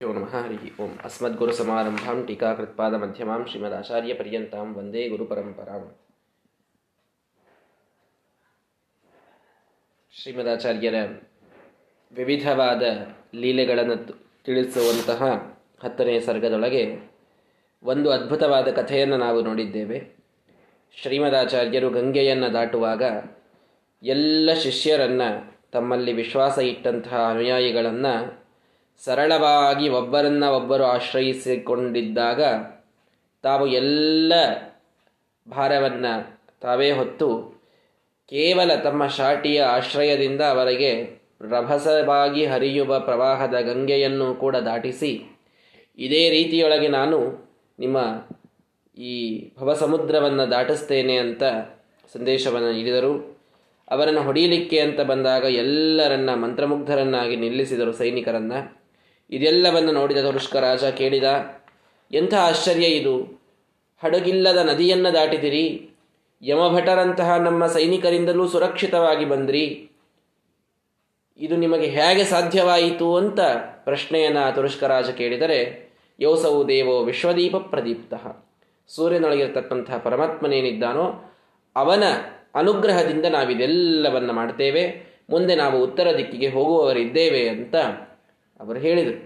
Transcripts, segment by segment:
ಓಂ ನಮಃ ಹರಿ ಓಂ ಅಸ್ಮದ್ಗುರು ಸಮಾರಂಭಾಂ ಟೀಕಾಕೃತ್ಪಾದ ಮಧ್ಯಮಾಂ ಶ್ರೀಮದ್ ಆಚಾರ್ಯ ಪರ್ಯಂತಾಂ ವಂದೇ ಗುರು ಪರಂಪರಾಂ ಶ್ರೀಮದಾಚಾರ್ಯರ ವಿವಿಧವಾದ ಲೀಲೆಗಳನ್ನು ತಿಳಿಸುವಂತಹ ಹತ್ತನೇ ಸರ್ಗದೊಳಗೆ ಒಂದು ಅದ್ಭುತವಾದ ಕಥೆಯನ್ನು ನಾವು ನೋಡಿದ್ದೇವೆ. ಶ್ರೀಮದಾಚಾರ್ಯರು ಗಂಗೆಯನ್ನು ದಾಟುವಾಗ ಎಲ್ಲ ಶಿಷ್ಯರನ್ನು ತಮ್ಮಲ್ಲಿ ವಿಶ್ವಾಸ ಇಟ್ಟಂತಹ ಅನುಯಾಯಿಗಳನ್ನು ಸರಳವಾಗಿ ಒಬ್ಬರನ್ನ ಒಬ್ಬರು ಆಶ್ರಯಿಸಿಕೊಂಡಿದ್ದಾಗ ತಾವು ಎಲ್ಲ ಭಾರವನ್ನು ತಾವೇ ಹೊತ್ತು ಕೇವಲ ತಮ್ಮ ಶಾಟಿಯ ಆಶ್ರಯದಿಂದ ಅವರಿಗೆ ರಭಸವಾಗಿ ಹರಿಯುವ ಪ್ರವಾಹದ ಗಂಗೆಯನ್ನು ಕೂಡ ದಾಟಿಸಿ, ಇದೇ ರೀತಿಯೊಳಗೆ ನಾನು ನಿಮ್ಮ ಈ ಭವಸಮುದ್ರವನ್ನು ದಾಟಿಸ್ತೇನೆ ಅಂತ ಸಂದೇಶವನ್ನು ನೀಡಿದರು. ಅವರನ್ನು ಹೊಡೆಯಲಿಕ್ಕೆ ಅಂತ ಬಂದಾಗ ಎಲ್ಲರನ್ನ ಮಂತ್ರಮುಗ್ಧರನ್ನಾಗಿ ನಿಲ್ಲಿಸಿದರು ಸೈನಿಕರನ್ನ. ಇದೆಲ್ಲವನ್ನು ನೋಡಿದ ತುರುಷ್ಕ ರಾಜ ಕೇಳಿದ, ಎಂಥ ಆಶ್ಚರ್ಯ ಇದು? ಹಡಗಿಲ್ಲದ ನದಿಯನ್ನು ದಾಟಿದಿರಿ, ಯಮಭಟರಂತಹ ನಮ್ಮ ಸೈನಿಕರಿಂದಲೂ ಸುರಕ್ಷಿತವಾಗಿ ಬಂದ್ರಿ. ಇದು ನಿಮಗೆ ಹೇಗೆ ಸಾಧ್ಯವಾಯಿತು ಅಂತ ಪ್ರಶ್ನೆಯನ್ನು ತುರುಷ್ಕರಾಜ ಕೇಳಿದರೆ ಯೋಸವು ದೇವೋ ವಿಶ್ವದೀಪ ಪ್ರದೀಪ್ತ. ಸೂರ್ಯನೊಳಗಿರತಕ್ಕಂತಹ ಪರಮಾತ್ಮನೇನಿದ್ದಾನೋ ಅವನ ಅನುಗ್ರಹದಿಂದ ನಾವಿದೆಲ್ಲವನ್ನು ಮಾಡ್ತೇವೆ. ಮುಂದೆ ನಾವು ಉತ್ತರ ದಿಕ್ಕಿಗೆ ಹೋಗುವವರಿದ್ದೇವೆ ಅಂತ ಅವರು ಹೇಳಿದರು.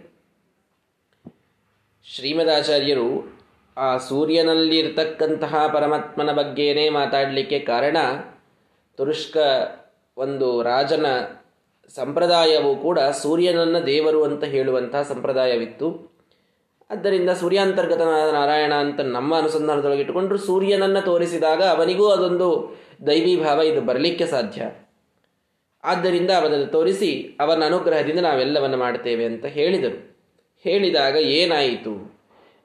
ಶ್ರೀಮದಾಚಾರ್ಯರು, ಆ ಸೂರ್ಯನಲ್ಲಿರ್ತಕ್ಕಂತಹ ಪರಮಾತ್ಮನ ಬಗ್ಗೆನೇ ಮಾತಾಡಲಿಕ್ಕೆ ಕಾರಣ, ತುರುಷ್ಕ ಒಂದು ರಾಜನ ಸಂಪ್ರದಾಯವು ಕೂಡ ಸೂರ್ಯನನ್ನು ದೇವರು ಅಂತ ಹೇಳುವಂತಹ ಸಂಪ್ರದಾಯವಿತ್ತು. ಆದ್ದರಿಂದ ಸೂರ್ಯಾಂತರ್ಗತನಾದ ನಾರಾಯಣ ಅಂತ ನಮ್ಮ ಅನುಸಂಧಾನದೊಳಗೆ ಇಟ್ಟುಕೊಂಡ್ರು, ಸೂರ್ಯನನ್ನು ತೋರಿಸಿದಾಗ ಅವನಿಗೂ ಅದೊಂದು ದೈವಿ ಭಾವ ಇದು ಬರಲಿಕ್ಕೆ ಸಾಧ್ಯ. ಆದ್ದರಿಂದ ಅವನನ್ನು ತೋರಿಸಿ, ಅವನ ಅನುಗ್ರಹದಿಂದ ನಾವೆಲ್ಲವನ್ನು ಮಾಡ್ತೇವೆ ಅಂತ ಹೇಳಿದರು. ಹೇಳಿದಾಗ ಏನಾಯಿತು?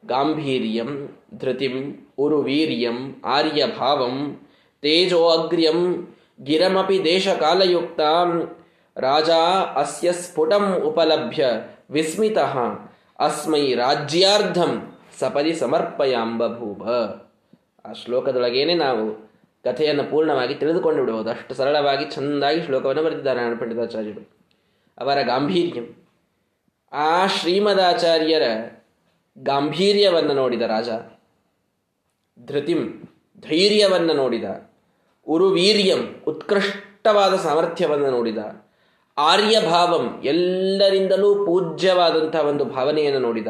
ಗಾಂಭೀರ್ಯಂ ಧೃತಿಂ ಉರುವೀರ್ಯಂ ಆರ್ಯಭಾವಂ ತೇಜೋ ಅಗ್ರ್ಯಂ ಗಿರಮಪಿ ದೇಶಕಾಲಯುಕ್ತ ರಾಜ ಅಸ್ಯ ಸ್ಫುಟಂ ಉಪಲಭ್ಯ ವಿಸ್ಮಿತ ಅಸ್ಮೈ ರಾಜ್ಯಾರ್ಧಂ ಸಪದಿ ಸಮರ್ಪಯಾಂಬಭೂವ ಆ ಶ್ಲೋಕದೊಳಗೇನೆ ನಾವು ಕಥೆಯನ್ನು ಪೂರ್ಣವಾಗಿ ತಿಳಿದುಕೊಂಡು ಬಿಡಬಹುದು ಅಷ್ಟು ಸರಳವಾಗಿ ಚೆಂದಾಗಿ ಶ್ಲೋಕವನ್ನು ಬರೆದಿದ್ದಾರೆ ಪಂಡಿತಾಚಾರ್ಯರು. ಅವರ ಗಾಂಭೀರ್ಯಂ. ಆ ಶ್ರೀಮದಾಚಾರ್ಯರ ಗಾಂಭೀರ್ಯವನ್ನು ನೋಡಿದ ರಾಜ. ಧೃತಿಂ, ಧೈರ್ಯವನ್ನು ನೋಡಿದ. ಉರುವೀರ್ಯಂ, ಉತ್ಕೃಷ್ಟವಾದ ಸಾಮರ್ಥ್ಯವನ್ನು ನೋಡಿದ. ಆರ್ಯಭಾವಂ, ಎಲ್ಲರಿಂದಲೂ ಪೂಜ್ಯವಾದಂತಹ ಒಂದು ಭಾವನೆಯನ್ನು ನೋಡಿದ.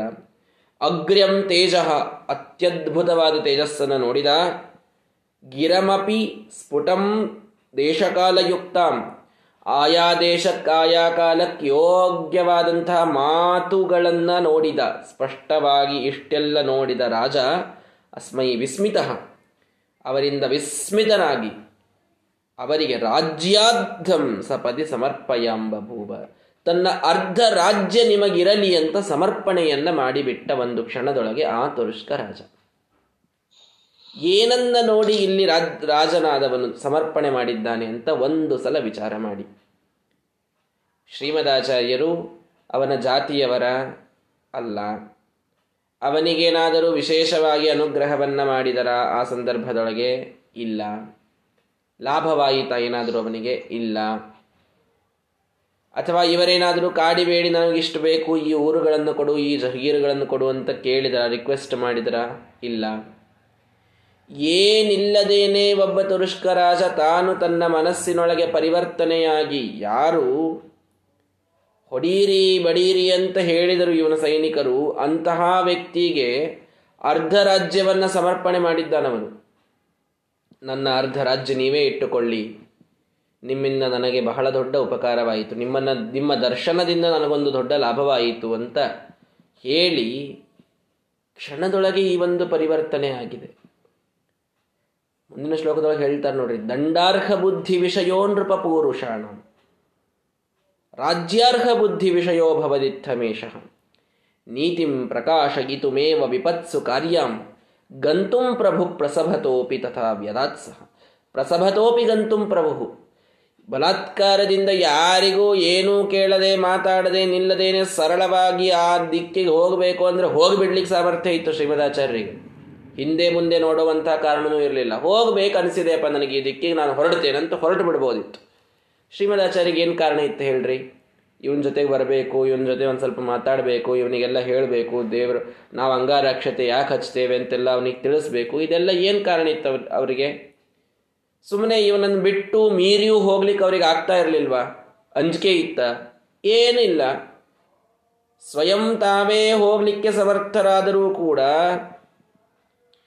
ಅಗ್ರ್ಯಂ ತೇಜ, ಅತ್ಯದ್ಭುತವಾದ ತೇಜಸ್ಸನ್ನು ನೋಡಿದ. ಗಿರಮಪಿ ಸ್ಫುಟಂ ದೇಶಕಾಲಯುಕ್ತಾಂ ಆಯಾ ದೇಶಕ್ಕಾಯಾ ಕಾಲಕ್ಕೆ ಯೋಗ್ಯವಾದಂತಹ ಮಾತುಗಳನ್ನು ನೋಡಿದ, ಸ್ಪಷ್ಟವಾಗಿ ಇಷ್ಟೆಲ್ಲ ನೋಡಿದ ರಾಜ ಅಸ್ಮೈ ವಿಸ್ಮಿತ. ಅವರಿಂದ ವಿಸ್ಮಿತನಾಗಿ, ಅವರಿಗೆ ರಾಜ್ಯಾರ್ಧಂ ಸಪದಿ ಸಮರ್ಪಯಾಂಬಭೂವ ತನ್ನ ಅರ್ಧ ರಾಜ್ಯ ನಿಮಗಿರಲಿ ಅಂತ ಸಮರ್ಪಣೆಯನ್ನ ಮಾಡಿಬಿಟ್ಟ ಒಂದು ಕ್ಷಣದೊಳಗೆ ಆ ತುರುಷ್ಕ ರಾಜ. ಏನನ್ನ ನೋಡಿ ಇಲ್ಲಿ ರಾಜ್, ರಾಜನಾದವನು ಸಮರ್ಪಣೆ ಮಾಡಿದ್ದಾನೆ ಅಂತ ಒಂದು ಸಲ ವಿಚಾರ ಮಾಡಿ. ಶ್ರೀಮದಾಚಾರ್ಯರು ಅವನ ಜಾತಿಯವರ ಅಲ್ಲ. ಅವನಿಗೇನಾದರೂ ವಿಶೇಷವಾಗಿ ಅನುಗ್ರಹವನ್ನ ಮಾಡಿದರ ಆ ಸಂದರ್ಭದೊಳಗೆ ಇಲ್ಲ. ಲಾಭವಾಯಿತ ಏನಾದರೂ ಅವನಿಗೆ ಇಲ್ಲ. ಅಥವಾ ಇವರೇನಾದರೂ ಕಾಡಿಬೇಡಿ ನನಗಿಷ್ಟು ಬೇಕು, ಈ ಊರುಗಳನ್ನು ಕೊಡು, ಈ ಜಹೀರುಗಳನ್ನು ಕೊಡು ಅಂತ ಕೇಳಿದರ ರಿಕ್ವೆಸ್ಟ್ ಮಾಡಿದರ? ಇಲ್ಲ. ಏನಿಲ್ಲದೇನೆ ಒಬ್ಬ ತುರುಷ್ಕರಾಜ ತಾನು ತನ್ನ ಮನಸ್ಸಿನೊಳಗೆ ಪರಿವರ್ತನೆಯಾಗಿ ಯಾರು? ಹೊಡೀರಿ ಬಡೀರಿ ಅಂತ ಹೇಳಿದರು ಇವನ ಸೈನಿಕರು. ಅಂತಹ ವ್ಯಕ್ತಿಗೆ ಅರ್ಧ ರಾಜ್ಯವನ್ನು ಸಮರ್ಪಣೆ ಮಾಡಿದ್ದಾನವನು. ನನ್ನ ಅರ್ಧ ರಾಜ್ಯ ನೀವೇ ಇಟ್ಟುಕೊಳ್ಳಿ. ನಿಮ್ಮಿಂದ ನನಗೆ ಬಹಳ ದೊಡ್ಡ ಉಪಕಾರವಾಯಿತು. ನಿಮ್ಮನ್ನು, ನಿಮ್ಮ ದರ್ಶನದಿಂದ ನನಗೊಂದು ದೊಡ್ಡ ಲಾಭವಾಯಿತು ಅಂತ ಹೇಳಿ ಕ್ಷಣದೊಳಗೆ ಈ ಒಂದು ಪರಿವರ್ತನೆ ಆಗಿದೆ. ಮುಂದಿನ ಶ್ಲೋಕದೊಳಗೆ ಹೇಳ್ತಾರೆ ನೋಡ್ರಿ, ದಂಡಾರ್ಹ ಬುದ್ಧಿ ವಿಷಯೋ ನೃಪ ಪೂರುಷಾಣ, ರಾಜ್ಯಾರ್ಹ ಬುದ್ಧಿ ವಿಷಯೋ ಭವದಿತ್ತಮೇಶ ನೀತಿಂ ಪ್ರಕಾಶಯಿತುಮೇವ ವಿಪತ್ಸು ಕಾರ್ಯಂ, ಗಂತುಂ ಪ್ರಭು ಪ್ರಸಭತೋಪಿ ತಥಾ ವ್ಯದಾತ್ಸಹ ಪ್ರಸಭತೋಪಿ ಗಂತುಂ ಪ್ರಭು ಬಲಾತ್ಕಾರದಿಂದ ಯಾರಿಗೂ ಏನೂ ಕೇಳದೆ ಮಾತಾಡದೆ ನಿಲ್ಲದೇನೆ ಸರಳವಾಗಿ ಆ ದಿಕ್ಕಿಗೆ ಹೋಗಬೇಕು ಅಂದರೆ ಹೋಗಿಬಿಡ್ಲಿಕ್ಕೆ ಸಾಮರ್ಥ್ಯ ಇತ್ತು ಶ್ರೀಮದಾಚಾರ್ಯರಿಗೆ ಹಿಂದೆ ಮುಂದೆ ನೋಡುವಂಥ ಕಾರಣವೂ ಇರಲಿಲ್ಲ. ಹೋಗ್ಬೇಕು ಅನಿಸಿದೆಯಪ್ಪ ನನಗೆ ಈ ದಿಕ್ಕಿಗೆ ನಾನು ಅಂತ ಹೊರಟು ಬಿಡ್ಬೋದಿತ್ತು. ಶ್ರೀಮದಾಚಾರ್ಯಗೆ ಏನು ಕಾರಣ ಇತ್ತು ಹೇಳ್ರಿ? ಇವನ ಜೊತೆಗೆ ಬರಬೇಕು, ಇವನ ಜೊತೆ ಒಂದು ಸ್ವಲ್ಪ ಮಾತಾಡಬೇಕು, ಇವನಿಗೆಲ್ಲ ಹೇಳಬೇಕು, ದೇವರು ನಾವು ಅಂಗಾರಕ್ಷತೆ ಯಾಕೆ ಹಚ್ತೇವೆ ಅಂತೆಲ್ಲ ಅವನಿಗೆ ತಿಳಿಸ್ಬೇಕು. ಇದೆಲ್ಲ ಏನು ಕಾರಣ ಇತ್ತು ಅವರಿಗೆ? ಸುಮ್ಮನೆ ಇವನನ್ನು ಬಿಟ್ಟು ಮೀರಿಯೂ ಹೋಗ್ಲಿಕ್ಕೆ ಅವ್ರಿಗೆ ಆಗ್ತಾ ಇರಲಿಲ್ವಾ? ಅಂಜಿಕೆ ಇತ್ತ? ಏನಿಲ್ಲ. ಸ್ವಯಂ ತಾವೇ ಹೋಗ್ಲಿಕ್ಕೆ ಸಮರ್ಥರಾದರೂ ಕೂಡ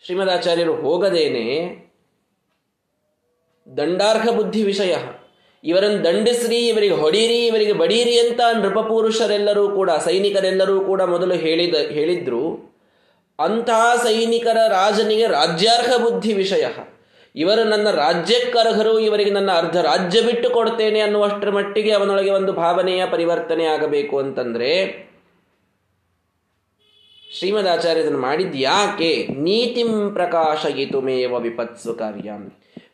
ಶ್ರೀಮದಾಚಾರ್ಯರು ಹೋಗದೇನೆ ದಂಡಾರ್ಹ ಬುದ್ಧಿ ವಿಷಯ. ಇವರನ್ನು ದಂಡಿಸ್ರಿ, ಇವರಿಗೆ ಹೊಡೀರಿ, ಇವರಿಗೆ ಬಡೀರಿ ಅಂತ ನೃಪಪುರುಷರೆಲ್ಲರೂ ಕೂಡ, ಸೈನಿಕರೆಲ್ಲರೂ ಕೂಡ ಮೊದಲು ಹೇಳಿದ, ಹೇಳಿದ್ರು. ಅಂತಹ ಸೈನಿಕರ ರಾಜನಿಗೆ ರಾಜ್ಯಾರ್ಹ ಬುದ್ಧಿ ವಿಷಯ. ಇವರು ನನ್ನ ರಾಜ್ಯಕ್ಕರ್ಹರು, ಇವರಿಗೆ ನನ್ನ ಅರ್ಧ ರಾಜ್ಯ ಬಿಟ್ಟು ಕೊಡ್ತೇನೆ ಅನ್ನುವಷ್ಟರ ಮಟ್ಟಿಗೆ ಅವನೊಳಗೆ ಒಂದು ಭಾವನೆಯ ಪರಿವರ್ತನೆ ಆಗಬೇಕು ಅಂತಂದ್ರೆ ಶ್ರೀಮದಾಚಾರ್ಯ ಇದನ್ನು ಮಾಡಿದ್ ಯಾಕೆ ನೀತಿಂ ಪ್ರಕಾಶಯಿತುಮೇವ ವಿಪತ್ಸು ಕಾರ್ಯ.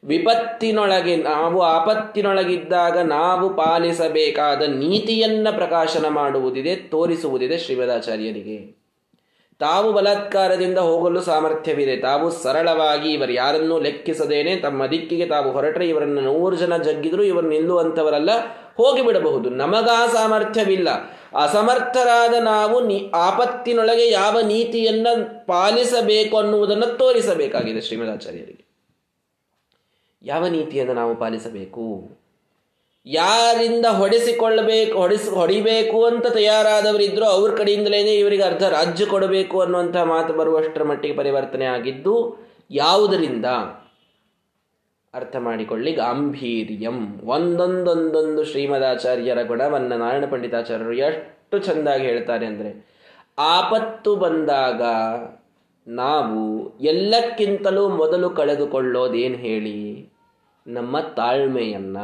ವಿಪತ್ತಿನೊಳಗೆ ನಾವು ಆಪತ್ತಿನೊಳಗಿದ್ದಾಗ ನಾವು ಪಾಲಿಸಬೇಕಾದ ನೀತಿಯನ್ನ ಪ್ರಕಾಶನ ಮಾಡುವುದಿದೆ, ತೋರಿಸುವುದಿದೆ ಶ್ರೀಮದಾಚಾರ್ಯರಿಗೆ. ತಾವು ಬಲಾತ್ಕಾರದಿಂದ ಹೋಗಲು ಸಾಮರ್ಥ್ಯವಿದೆ. ತಾವು ಸರಳವಾಗಿ ಇವರು ಯಾರನ್ನೂ ಲೆಕ್ಕಿಸದೇನೆ, ತಮ್ಮ ದಿಕ್ಕಿಗೆ ತಾವು ಹೊರಟರೆ ಇವರನ್ನು ನೂರು ಜನ ಜಗ್ಗಿದ್ರು ಇವರು ನಿಲ್ಲುವಂಥವರಲ್ಲ, ಹೋಗಿಬಿಡಬಹುದು. ನಮಗಾ ಸಾಮರ್ಥ್ಯವಿಲ್ಲ. ಅಸಮರ್ಥರಾದ ನಾವು ನಿ, ಆಪತ್ತಿನೊಳಗೆ ಯಾವ ನೀತಿಯನ್ನ ಪಾಲಿಸಬೇಕು ಅನ್ನುವುದನ್ನು ತೋರಿಸಬೇಕಾಗಿದೆ ಶ್ರೀಮದಾಚಾರ್ಯರಿಗೆ ಯಾವ ನೀತಿಯನ್ನು ನಾವು ಪಾಲಿಸಬೇಕು? ಯಾರಿಂದ ಹೊಡೆಸಿಕೊಳ್ಳಬೇಕು, ಹೊಡೆಸಿ, ಹೊಡಿಬೇಕು ಅಂತ ತಯಾರಾದವರಿದ್ರು ಅವ್ರ ಕಡೆಯಿಂದಲೇ ಇವರಿಗೆ ಅರ್ಧ ರಾಜ್ಯ ಕೊಡಬೇಕು ಅನ್ನುವಂಥ ಮಾತು ಬರುವಷ್ಟರ ಮಟ್ಟಿಗೆ ಪರಿವರ್ತನೆ ಆಗಿದ್ದು, ಯಾವುದರಿಂದ? ಅರ್ಥ ಮಾಡಿಕೊಳ್ಳಿ, ಗಾಂಭೀರ್ಯಂ. ಒಂದೊಂದೊಂದೊಂದು ಶ್ರೀಮದಾಚಾರ್ಯರ ಗುಣವನ್ನು ನಾರಾಯಣ ಪಂಡಿತಾಚಾರ್ಯರು ಎಷ್ಟು ಚೆಂದಾಗಿ ಹೇಳ್ತಾರೆ ಅಂದರೆ, ಆಪತ್ತು ಬಂದಾಗ ನಾವು ಎಲ್ಲಕ್ಕಿಂತಲೂ ಮೊದಲು ಕಳೆದುಕೊಳ್ಳೋದೇನು ಹೇಳಿ? ನಮ್ಮ ತಾಳ್ಮೆಯನ್ನ.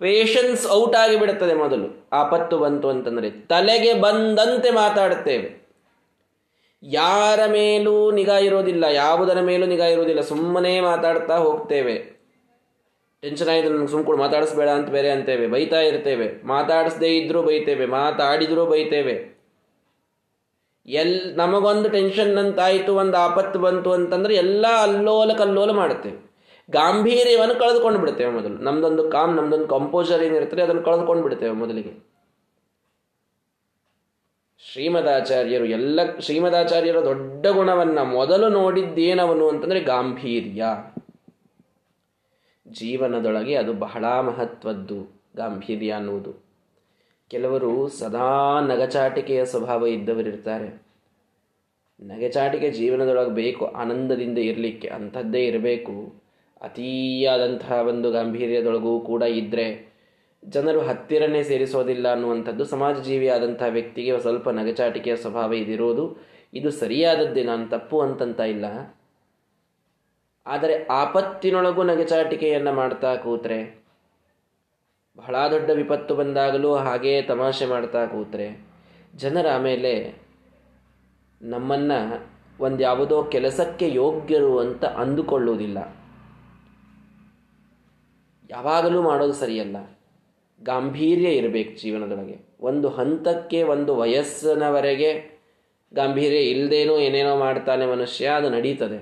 ಪೇಷನ್ಸ್ ಔಟ್ ಆಗಿಬಿಡುತ್ತದೆ ಮೊದಲು. ಆಪತ್ತು ಬಂತು ಅಂತಂದ್ರೆ ತಲೆಗೆ ಬಂದಂತೆ ಮಾತಾಡುತ್ತೇವೆ. ಯಾರ ಮೇಲೂ ನಿಗಾ ಇರೋದಿಲ್ಲ, ಯಾವುದರ ಮೇಲೂ ನಿಗಾ ಇರೋದಿಲ್ಲ, ಸುಮ್ಮನೆ ಮಾತಾಡ್ತಾ ಹೋಗ್ತೇವೆ. ಟೆನ್ಷನ್ ಆಯಿತು ನನಗೆ ಸುಮ್ಕೊಂಡು, ಮಾತಾಡಿಸ್ಬೇಡ ಅಂತ ಬೇರೆ ಅಂತೇವೆ. ಬೈತಾ ಇರ್ತೇವೆ. ಮಾತಾಡಿಸದೇ ಇದ್ರೂ ಬೈತೇವೆ, ಮಾತಾಡಿದ್ರೂ ಬೈತೇವೆ. ಎಲ್, ನಮಗೊಂದು ಟೆನ್ಷನ್ ಅಂತಾಯಿತು ಒಂದು ಆಪತ್ತು ಬಂತು ಅಂತಂದ್ರೆ ಎಲ್ಲ ಅಲ್ಲೋಲ ಕಲ್ಲೋಲ ಮಾಡುತ್ತೇವೆ. ಗಾಂಭೀರ್ಯವನ್ನು ಕಳೆದುಕೊಂಡು ಬಿಡ್ತೇವೆ ಮೊದಲು. ನಮ್ದೊಂದು ಕಾಮ್, ನಮ್ದೊಂದು ಕಂಪೋಸರ್ ಏನಿರ್ತದೆ ಅದನ್ನು ಕಳೆದುಕೊಂಡು ಬಿಡ್ತೇವೆ ಮೊದಲಿಗೆ. ಶ್ರೀಮದಾಚಾರ್ಯರು ಎಲ್ಲ, ಶ್ರೀಮದಾಚಾರ್ಯರ ದೊಡ್ಡ ಗುಣವನ್ನ ಮೊದಲು ನೋಡಿದ್ದೇನವನು ಅಂತಂದ್ರೆ ಗಾಂಭೀರ್ಯ. ಜೀವನದೊಳಗೆ ಅದು ಬಹಳ ಮಹತ್ವದ್ದು, ಗಾಂಭೀರ್ಯ ಅನ್ನುವುದು. ಕೆಲವರು ಸದಾ ನಗಚಾಟಿಕೆಯ ಸ್ವಭಾವ ಇದ್ದವರಿರ್ತಾರೆ. ನಗಚಾಟಿಕೆ ಜೀವನದೊಳಗೆ ಬೇಕು, ಆನಂದದಿಂದ ಇರಲಿಕ್ಕೆ ಅಂಥದ್ದೇ ಇರಬೇಕು. ಅತೀಯಾದಂತಹ ಒಂದು ಗಾಂಭೀರ್ಯದೊಳಗೂ ಕೂಡ ಇದ್ದರೆ ಜನರು ಹತ್ತಿರನೇ ಸೇರಿಸೋದಿಲ್ಲ ಅನ್ನುವಂಥದ್ದು ಸಮಾಜ ಜೀವಿಯಾದಂತಹ ವ್ಯಕ್ತಿಗೆ ಸ್ವಲ್ಪ ನಗಚಾಟಿಕೆಯ ಸ್ವಭಾವ ಇದಿರೋದು. ಇದು ಸರಿಯಾದದ್ದೇ, ನಾನು ತಪ್ಪು ಅಂತಂತ ಇಲ್ಲ. ಆದರೆ ಆಪತ್ತಿನೊಳಗೂ ನಗಚಾಟಿಕೆಯನ್ನು ಮಾಡ್ತಾ ಕೂತ್ರೆ, ಬಹಳ ದೊಡ್ಡ ವಿಪತ್ತು ಬಂದಾಗಲೂ ಹಾಗೇ ತಮಾಷೆ ಮಾಡ್ತಾ ಕೂತ್ರೆ, ಜನರ ಆಮೇಲೆ ನಮ್ಮನ್ನು ಒಂದು ಯಾವುದೋ ಕೆಲಸಕ್ಕೆ ಯೋಗ್ಯರು ಅಂತ ಅಂದುಕೊಳ್ಳುವುದಿಲ್ಲ. ಯಾವಾಗಲೂ ಮಾಡೋದು ಸರಿಯಲ್ಲ. ಗಾಂಭೀರ್ಯ ಇರಬೇಕು ಜೀವನದೊಳಗೆ ಒಂದು ಹಂತಕ್ಕೆ ಒಂದು ವಯಸ್ಸಿನವರೆಗೆ ಗಾಂಭೀರ್ಯ ಇಲ್ಲದೇನೋ ಏನೇನೋ ಮಾಡ್ತಾನೆ ಮನುಷ್ಯ, ಅದು ನಡೀತದೆ.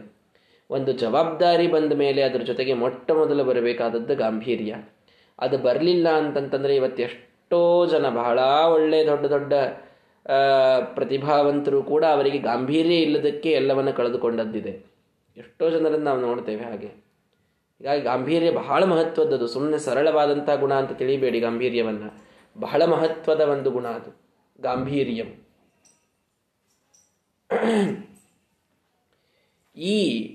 ಒಂದು ಜವಾಬ್ದಾರಿ ಬಂದ ಮೇಲೆ ಅದರ ಜೊತೆಗೆ ಮೊಟ್ಟ ಮೊದಲು ಬರಬೇಕಾದದ್ದು ಗಾಂಭೀರ್ಯ. ಅದು ಬರಲಿಲ್ಲ ಅಂತಂತಂದರೆ ಇವತ್ತು ಎಷ್ಟೋ ಜನ, ಬಹಳ ಒಳ್ಳೆ ದೊಡ್ಡ ದೊಡ್ಡ ಪ್ರತಿಭಾವಂತರು ಕೂಡ ಅವರಿಗೆ ಗಾಂಭೀರ್ಯ ಇಲ್ಲದಕ್ಕೆ ಎಲ್ಲವನ್ನು ಕಳೆದುಕೊಂಡದ್ದಿದೆ. ಎಷ್ಟೋ ಜನರನ್ನು ನಾವು ನೋಡ್ತೇವೆ ಹಾಗೆ. ಹೀಗಾಗಿ ಗಾಂಭೀರ್ಯ ಬಹಳ ಮಹತ್ವದ್ದು ಸುಮ್ಮನೆ ಸರಳವಾದಂಥ ಗುಣ ಅಂತ ತಿಳಿಬೇಡಿ ಗಾಂಭೀರ್ಯವನ್ನು. ಬಹಳ ಮಹತ್ವದ ಒಂದು ಗುಣ ಅದು. ಗಾಂಭೀರ್ಯಂ. ಈ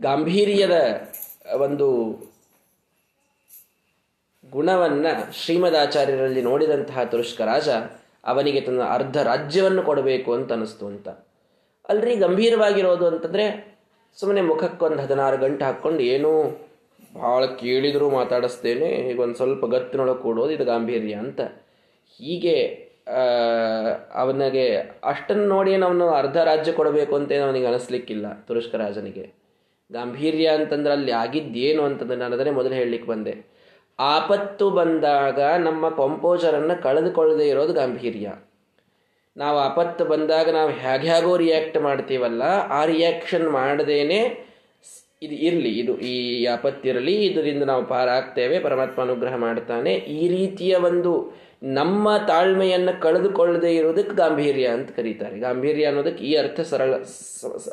ಗಾಂಭೀರ್ಯದ ಒಂದು ಗುಣವನ್ನು ಶ್ರೀಮದಾಚಾರ್ಯರಲ್ಲಿ ನೋಡಿದಂತಹ ತುರುಷ್ಕ ರಾಜ ಅವನಿಗೆ ತನ್ನ ಅರ್ಧ ರಾಜ್ಯವನ್ನು ಕೊಡಬೇಕು ಅಂತ ಅನ್ನಿಸ್ತು ಅಂತ. ಅಲ್ರಿ ಗಂಭೀರವಾಗಿರೋದು ಅಂತಂದರೆ ಸುಮ್ಮನೆ ಮುಖಕ್ಕೊಂದು ಹದಿನಾರು ಗಂಟೆ ಹಾಕ್ಕೊಂಡು ಏನೂ ಭಾಳ ಕೇಳಿದರೂ ಮಾತಾಡಿಸ್ತೇನೆ ಈಗ ಒಂದು ಸ್ವಲ್ಪ ಗತ್ತಿನೊಳಗೆ ಕೊಡೋದು ಇದು ಗಾಂಭೀರ್ಯ ಅಂತ. ಹೀಗೆ ಅವನಿಗೆ ಅಷ್ಟನ್ನು ನೋಡಿ ಅವನು ಅರ್ಧ ರಾಜ್ಯ ಕೊಡಬೇಕು ಅಂತ ಅವನಿಗೆ ಅನಿಸ್ಲಿಕ್ಕಿಲ್ಲ ತುರುಷ್ಕ ರಾಜನಿಗೆ. ಗಾಂಭೀರ್ಯ ಅಂತಂದ್ರೆ ಅಲ್ಲಿ ಆಗಿದ್ದೇನು ಅಂತಂದ್ರೆ ನಾನು ಅದನ್ನೇ ಮೊದಲು ಹೇಳಲಿಕ್ಕೆ ಬಂದೆ. ಆಪತ್ತು ಬಂದಾಗ ನಮ್ಮ ಕಂಪೋಸರನ್ನು ಕಳೆದುಕೊಳ್ಳದೆ ಇರೋದು ಗಾಂಭೀರ್ಯ. ನಾವು ಆಪತ್ತು ಬಂದಾಗ ನಾವು ಹೇಗೆ ಹೇಗೋ ರಿಯಾಕ್ಟ್ ಮಾಡ್ತೀವಲ್ಲ, ಆ ರಿಯಾಕ್ಷನ್ ಮಾಡದೇನೆ ಇದು ಇರಲಿ, ಇದು ಈ ಆಪತ್ತಿರಲಿ, ಇದರಿಂದ ನಾವು ಪಾರಾಗ್ತೇವೆ, ಪರಮಾತ್ಮ ಅನುಗ್ರಹ ಮಾಡ್ತಾನೆ. ಈ ರೀತಿಯ ಒಂದು ನಮ್ಮ ತಾಳ್ಮೆಯನ್ನು ಕಳೆದುಕೊಳ್ಳದೆ ಇರೋದಕ್ಕೆ ಗಾಂಭೀರ್ಯ ಅಂತ ಕರೀತಾರೆ. ಗಾಂಭೀರ್ಯ ಅನ್ನೋದಕ್ಕೆ ಈ ಅರ್ಥ ಸರಳ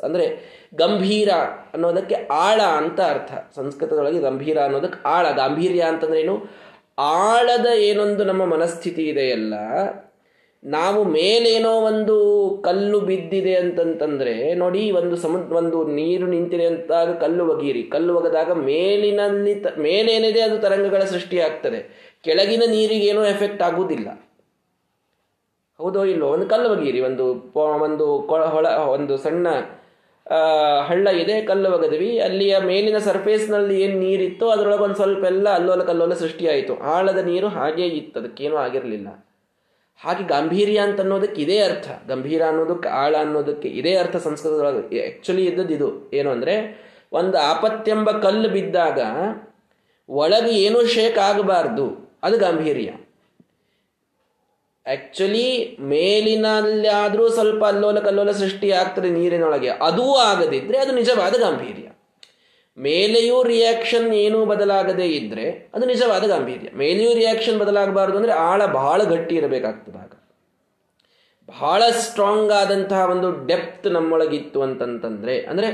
ಅಂದರೆ ಗಂಭೀರ ಅನ್ನೋದಕ್ಕೆ ಆಳ ಅಂತ ಅರ್ಥ. ಸಂಸ್ಕೃತದೊಳಗೆ ಗಂಭೀರ ಅನ್ನೋದಕ್ಕೆ ಆಳ. ಗಾಂಭೀರ್ಯ ಅಂತಂದ್ರೆ ಏನು? ಆಳದ ಏನೊಂದು ನಮ್ಮ ಮನಸ್ಥಿತಿ ಇದೆಯಲ್ಲ ನಾವು ಮೇಲೇನೋ ಒಂದು ಕಲ್ಲು ಬಿದ್ದಿದೆ ಅಂತಂತಂದ್ರೆ ನೋಡಿ, ಒಂದು ಸಮುದ್ರ ಒಂದು ನೀರು ನಿಂತಿದೆ ಅಂತಾಗ ಕಲ್ಲು ಒಗೀರಿ. ಕಲ್ಲು ಒಗೆದಾಗ ಮೇಲಿನಲ್ಲಿ ತ, ಮೇಲೇನಿದೆ ಅದು ತರಂಗಗಳ ಸೃಷ್ಟಿ ಆಗ್ತದೆ. ಕೆಳಗಿನ ನೀರಿಗೆ ಏನೋ ಎಫೆಕ್ಟ್ ಆಗುವುದಿಲ್ಲ ಹೌದೋ ಇಲ್ಲೋ? ಒಂದು ಕಲ್ಲು ಒಗೀರಿ. ಒಂದು ಒಂದು ಹೊಳ, ಒಂದು ಸಣ್ಣ ಹಳ್ಳ ಇದೆ, ಕಲ್ಲು ಒಗೆದ್ವಿ. ಅಲ್ಲಿಯ ಮೇಲಿನ ಸರ್ಫೇಸ್ನಲ್ಲಿ ಏನು ನೀರಿತ್ತೋ ಅದರೊಳಗೆ ಒಂದು ಸ್ವಲ್ಪ ಎಲ್ಲ ಅಲ್ಲೋಲ ಕಲ್ಲೋಲ ಸೃಷ್ಟಿಯಾಯಿತು ಆಳದ ನೀರು ಹಾಗೇ ಇತ್ತು. ಅದಕ್ಕೇನೂ ಆಗಿರಲಿಲ್ಲ. ಹಾಗೆ ಗಾಂಭೀರ್ಯ ಅಂತ ಅನ್ನೋದಕ್ಕೆ ಇದೇ ಅರ್ಥ. ಗಂಭೀರ ಅನ್ನೋದಕ್ಕೆ ಆಳ ಅನ್ನೋದಕ್ಕೆ ಇದೇ ಅರ್ಥ ಸಂಸ್ಕೃತದೊಳಗೆ. ಆ್ಯಕ್ಚುಲಿ ಇದ್ದದ್ದು ಇದು. ಏನು ಅಂದರೆ, ಒಂದು ಆಪತ್ತೆಂಬ ಕಲ್ಲು ಬಿದ್ದಾಗ ಒಳಗೆ ಏನೂ ಶೇಕ್ ಆಗಬಾರ್ದು. ಅದು ಗಾಂಭೀರ್ಯ. ಆಕ್ಚುಲಿ ಮೇಲಿನಲ್ಲಾದರೂ ಸ್ವಲ್ಪ ಅಲ್ಲೋಲ ಕಲ್ಲೋಲ ಸೃಷ್ಟಿ ಆಗ್ತದೆ ನೀರಿನೊಳಗೆ. ಅದೂ ಆಗದಿದ್ದರೆ ಅದು ನಿಜವಾದ ಗಾಂಭೀರ್ಯ. ಮೇಲೆಯೂ ರಿಯಾಕ್ಷನ್ ಏನೂ ಬದಲಾಗದೇ ಇದ್ರೆ ಅದು ನಿಜವಾದ ಗಾಂಭೀರ್ಯ. ಮೇಲೆಯೂ ರಿಯಾಕ್ಷನ್ ಬದಲಾಗಬಾರದು ಅಂದರೆ ಆಳ ಬಹಳ ಗಟ್ಟಿ ಇರಬೇಕಾಗ್ತದೆ ಆಗ. ಬಹಳ ಸ್ಟ್ರಾಂಗ್ ಆದಂತಹ ಒಂದು ಡೆಪ್ತ್ ನಮ್ಮೊಳಗಿತ್ತು ಅಂತಂತಂದ್ರೆ, ಅಂದರೆ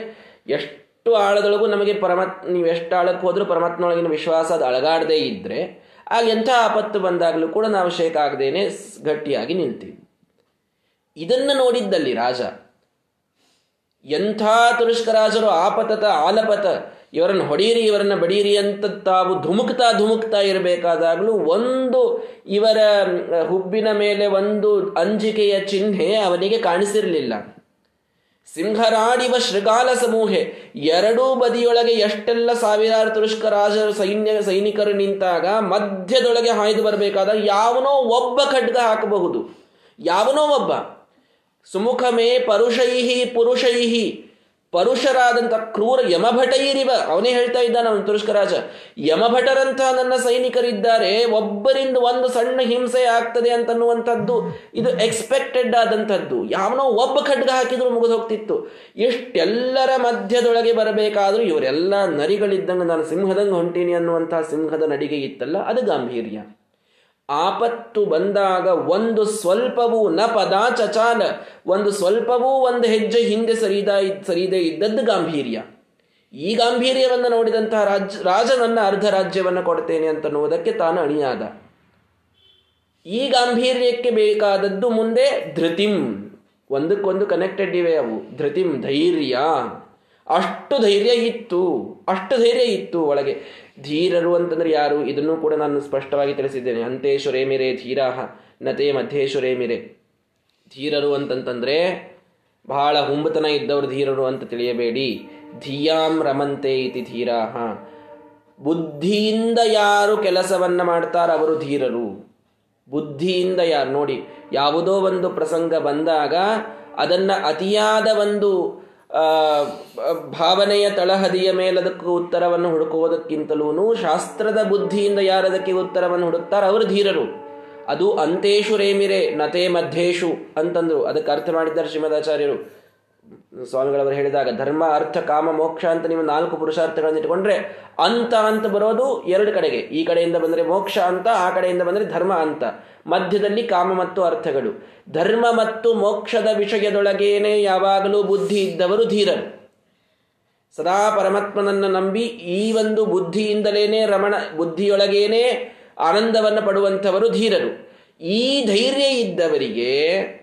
ಎಷ್ಟು ಆಳದೊಳಗೂ ನಮಗೆ ಪರಮಾತ್ ನೀವು ಎಷ್ಟು ಆಳಕ್ಕೆ ಹೋದರೂ ಪರಮಾತ್ಮನೊಳಗಿನ ವಿಶ್ವಾಸ ಅದು ಅಳಗಾಡದೇ ಇದ್ದರೆ ಆಗ ಎಂಥ ಆಪತ್ತು ಬಂದಾಗಲೂ ಕೂಡ ನಾವು ಶೇಕ್ ಆಗದೇನೆ ಗಟ್ಟಿಯಾಗಿ ನಿಲ್ತೀವಿ. ಇದನ್ನು ನೋಡಿದ್ದಲ್ಲಿ ರಾಜ ಎಂಥ ತುರುಷ್ಕರಾಜರು ಆಪತತ ಆಲಪತ, ಇವರನ್ನು ಹೊಡೀರಿ, ಇವರನ್ನು ಬಡೀರಿ ಅಂತ ತಾವು ಧುಮುಕ್ತಾ ಧುಮುಕ್ತಾ ಇರಬೇಕಾದಾಗಲೂ ಒಂದು ಇವರ ಹುಬ್ಬಿನ ಮೇಲೆ ಒಂದು ಅಂಜಿಕೆಯ ಚಿಹ್ನೆ ಅವನಿಗೆ ಕಾಣಿಸಿರಲಿಲ್ಲ. ಸಿಂಹರಾಡಿವ ಶೃಗಾಲ ಸಮೂಹೆ, ಎರಡೂ ಬದಿಯೊಳಗೆ ಎಷ್ಟೆಲ್ಲ ಸಾವಿರಾರು ತುರುಷ್ಕರಾಜರು ಸೈನ್ಯ, ಸೈನಿಕರು ನಿಂತಾಗ ಮಧ್ಯದೊಳಗೆ ಹಾಯ್ದು ಬರಬೇಕಾದಾಗ ಯಾವನೋ ಒಬ್ಬ ಖಡ್ಗ ಹಾಕಬಹುದು. ಯಾವನೋ ಒಬ್ಬ. ಸುಮುಖಮೇ ಪರುಷೈಹಿ ಪುರುಷೈಹಿ. ಪರುಷರಾದಂಥ ಕ್ರೂರ ಯಮಭಟೈರಿವ. ಅವನೇ ಹೇಳ್ತಾ ಇದ್ದಾನೆ ಅವನು ತುರುಷ್ಕರಾಜ ಯಮಭಟರಂತಹ ನನ್ನ ಸೈನಿಕರಿದ್ದಾರೆ. ಒಬ್ಬರಿಂದ ಒಂದು ಸಣ್ಣ ಹಿಂಸೆ ಆಗ್ತದೆ ಅಂತನ್ನುವಂಥದ್ದು, ಇದು ಎಕ್ಸ್ಪೆಕ್ಟೆಡ್ ಆದಂಥದ್ದು. ಯಾವನೋ ಒಬ್ಬ ಖಡ್ಗ ಹಾಕಿದ್ರು ಮುಗಿದು ಹೋಗ್ತಿತ್ತು. ಎಷ್ಟೆಲ್ಲರ ಮಧ್ಯದೊಳಗೆ ಬರಬೇಕಾದ್ರೂ ಇವರೆಲ್ಲ ನರಿಗಳಿದ್ದಂಗೆ ನಾನು ಸಿಂಹದಂಗೆ ಹೊಂಟೀನಿ ಅನ್ನುವಂತಹ ಸಿಂಹದ ನಡಿಗೆ ಇತ್ತಲ್ಲ, ಅದು ಗಾಂಭೀರ್ಯ. ಆಪತ್ತು ಬಂದಾಗ ಒಂದು ಸ್ವಲ್ಪವೂ ನ ಪದಾ ಚಚಾಲ ಒಂದು ಸ್ವಲ್ಪವೂ ಒಂದು ಹೆಜ್ಜೆ ಹಿಂದೆ ಸರಿದ, ಸರಿದೇ ಇದ್ದದ್ದು ಗಾಂಭೀರ್ಯ. ಈ ಗಾಂಭೀರ್ಯವನ್ನು ನೋಡಿದಂತಹ ರಾಜ, ರಾಜನನ್ನ ಅರ್ಧ ರಾಜ್ಯವನ್ನು ಕೊಡ್ತೇನೆ ಅಂತನ್ನುವುದಕ್ಕೆ ತಾನು ಅಣಿಯಾದ. ಈ ಗಾಂಭೀರ್ಯಕ್ಕೆ ಬೇಕಾದದ್ದು ಮುಂದೆ ಧೃತಿಂ. ಒಂದಕ್ಕೊಂದು ಕನೆಕ್ಟೆಡ್ ಇವೆ ಅವು. ಧೃತಿಂ, ಧೈರ್ಯ. ಅಷ್ಟು ಧೈರ್ಯ ಇತ್ತು, ಅಷ್ಟು ಧೈರ್ಯ ಇತ್ತು ಒಳಗೆ. ಧೀರರು ಅಂತಂದ್ರೆ ಯಾರು? ಇದನ್ನು ಕೂಡ ನಾನು ಸ್ಪಷ್ಟವಾಗಿ ತಿಳಿಸಿದ್ದೇನೆ. ಅಂತೇಶ್ವರೇ ಮಿರೆ ಧೀರಾಹ, ನತೆ ಮಧ್ಯೇಶ್ವರೇ ಮಿರೆ. ಧೀರರು ಅಂತಂತಂದ್ರೆ ಬಹಳ ಹುಂಬತನ ಇದ್ದವರು ಧೀರರು ಅಂತ ತಿಳಿಯಬೇಡಿ. ಧಿಯಾಂ ರಮಂತೆ ಇತಿ ಧೀರಾಹ. ಬುದ್ಧಿಯಿಂದ ಯಾರು ಕೆಲಸವನ್ನ ಮಾಡ್ತಾರ ಅವರು ಧೀರರು. ಬುದ್ಧಿಯಿಂದ ಯಾರು? ನೋಡಿ, ಯಾವುದೋ ಒಂದು ಪ್ರಸಂಗ ಬಂದಾಗ ಅದನ್ನ ಅತಿಯಾದ ಒಂದು ಭಾವನೆಯ ತಳಹದಿಯ ಮೇಲದಕ್ಕೂ ಉತ್ತರವನ್ನು ಹುಡುಕುವುದಕ್ಕಿಂತಲೂ ಶಾಸ್ತ್ರದ ಬುದ್ಧಿಯಿಂದ ಯಾರದಕ್ಕೆ ಉತ್ತರವನ್ನು ಹುಡುಕ್ತಾರೆ? ಅವರು ಧೀರರು. ಅದು ಅಂತೇಶು ರೇಮಿರೆ, ನತೆ ಮಧ್ಯೇಶು ಅಂತಂದ್ರು. ಅದಕ್ಕೆ ಅರ್ಥ ಮಾಡಿದ್ದಾರೆ ಶ್ರೀಮದಾಚಾರ್ಯರು ಸ್ವಾಮಿಗಳವರು ಹೇಳಿದಾಗ, ಧರ್ಮ, ಅರ್ಥ, ಕಾಮ, ಮೋಕ್ಷ ಅಂತ ನೀವು ನಾಲ್ಕು ಪುರುಷಾರ್ಥಗಳನ್ನು ಇಟ್ಕೊಂಡ್ರೆ ಅಂತ ಅಂತ ಬರೋದು ಎರಡು ಕಡೆಗೆ. ಈ ಕಡೆಯಿಂದ ಬಂದರೆ ಮೋಕ್ಷ ಅಂತ, ಆ ಕಡೆಯಿಂದ ಬಂದರೆ ಧರ್ಮ ಅಂತ. ಮಧ್ಯದಲ್ಲಿ ಕಾಮ ಮತ್ತು ಅರ್ಥಗಳು. ಧರ್ಮ ಮತ್ತು ಮೋಕ್ಷದ ವಿಷಯದೊಳಗೇನೆ ಯಾವಾಗಲೂ ಬುದ್ಧಿ ಇದ್ದವರು ಧೀರರು. ಸದಾ ಪರಮಾತ್ಮನನ್ನು ನಂಬಿ ಈ ಒಂದು ಬುದ್ಧಿಯಿಂದಲೇನೆ ರಮಣ, ಬುದ್ಧಿಯೊಳಗೇನೆ ಆನಂದವನ್ನು ಪಡುವಂಥವರು ಧೀರರು. ಈ ಧೈರ್ಯ ಇದ್ದವರಿಗೆ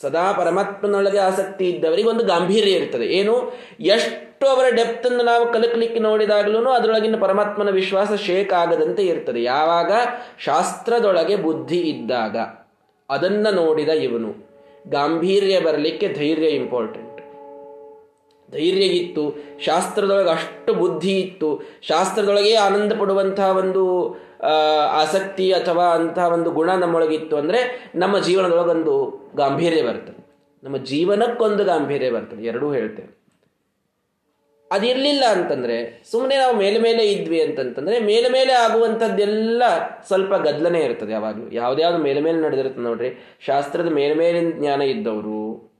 ಸದಾ ಪರಮಾತ್ಮನೊಳಗೆ ಆಸಕ್ತಿ ಇದ್ದವರಿಗೆ ಒಂದು ಗಾಂಭೀರ್ಯ ಇರ್ತದೆ. ಏನು? ಎಷ್ಟು ಅವರ ಡೆಪ್ತ್ ಅನ್ನು ನಾವು ಕಲಕಲಿಕ್ಕೆ ನೋಡಿದಾಗಲೂ ಅದರೊಳಗಿನ ಪರಮಾತ್ಮನ ವಿಶ್ವಾಸ ಶೇಕ್ ಆಗದಂತೆ ಇರ್ತದೆ. ಯಾವಾಗ? ಶಾಸ್ತ್ರದೊಳಗೆ ಬುದ್ಧಿ ಇದ್ದಾಗ. ಅದನ್ನ ನೋಡಿದ ಇವನು. ಗಾಂಭೀರ್ಯ ಬರಲಿಕ್ಕೆ ಧೈರ್ಯ ಇಂಪಾರ್ಟೆಂಟ್ ಧೈರ್ಯ ಇತ್ತು. ಶಾಸ್ತ್ರದೊಳಗೆ ಅಷ್ಟು ಬುದ್ಧಿ ಇತ್ತು. ಶಾಸ್ತ್ರದೊಳಗೆ ಆನಂದ ಪಡುವಂತಹ ಒಂದು ಆಸಕ್ತಿ ಅಥವಾ ಅಂತಹ ಒಂದು ಗುಣ ನಮ್ಮೊಳಗಿತ್ತು ಅಂದರೆ ನಮ್ಮ ಜೀವನದೊಳಗೊಂದು ಗಾಂಭೀರ್ಯ ಬರ್ತದೆ. ನಮ್ಮ ಜೀವನಕ್ಕೊಂದು ಗಾಂಭೀರ್ಯ ಬರ್ತದೆ. ಎರಡೂ ಹೇಳ್ತೇವೆ ಅದಿರಲಿಲ್ಲ ಅಂತಂದ್ರೆ ಸುಮ್ಮನೆ ನಾವು ಮೇಲೆ ಮೇಲೆ ಇದ್ವಿ ಅಂತಂತಂದರೆ, ಮೇಲೆ ಮೇಲೆ ಆಗುವಂಥದ್ದೆಲ್ಲ ಸ್ವಲ್ಪ ಗದ್ಲನೆ ಇರ್ತದೆ ಯಾವಾಗಲೂ. ಯಾವ್ದ್ಯಾವ್ದು ಮೇಲೆ ಮೇಲೆ ನಡೆದಿರುತ್ತೆ ನೋಡ್ರಿ. ಶಾಸ್ತ್ರದ ಮೇಲೆ ಮೇಲಿನ ಜ್ಞಾನ ಇದ್ದವರು,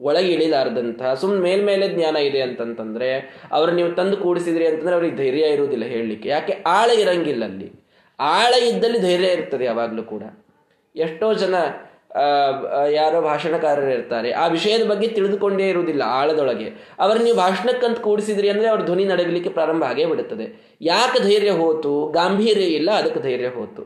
ಒಳಗೆ ಇಳಿಲಾರ್ದಂಥ ಸುಮ್ಮನೆ ಮೇಲ್ಮೇಲೆ ಜ್ಞಾನ ಇದೆ ಅಂತಂತಂದ್ರೆ ಅವ್ರು ನೀವು ತಂದು ಕೂಡಿಸಿದ್ರಿ ಅಂತಂದ್ರೆ, ಅವ್ರಿಗೆ ಧೈರ್ಯ ಇರುವುದಿಲ್ಲ ಹೇಳಲಿಕ್ಕೆ. ಯಾಕೆ? ಆಳ ಇರಂಗಿಲ್ಲ ಅಲ್ಲಿ. ಆಳ ಇದ್ದಲ್ಲಿ ಧೈರ್ಯ ಇರ್ತದೆ ಯಾವಾಗಲೂ ಕೂಡ. ಎಷ್ಟೋ ಜನ ಯಾರೋ ಭಾಷಣಕಾರರು ಇರ್ತಾರೆ. ಆ ವಿಷಯದ ಬಗ್ಗೆ ತಿಳಿದುಕೊಂಡೇ ಇರುವುದಿಲ್ಲ ಆಳದೊಳಗೆ. ಅವರ ನೀವು ಭಾಷಣಕ್ಕಂತ ಕೂಡಿಸಿದ್ರಿ ಅಂದರೆ ಅವ್ರ ಧ್ವನಿ ನಡಗಲಿಕ್ಕೆ ಪ್ರಾರಂಭ ಆಗೇ ಬಿಡುತ್ತದೆ. ಯಾಕೆ ಧೈರ್ಯ ಹೋತು? ಗಾಂಭೀರ್ಯ ಇಲ್ಲ, ಅದಕ್ಕೆ ಧೈರ್ಯ ಹೋತು.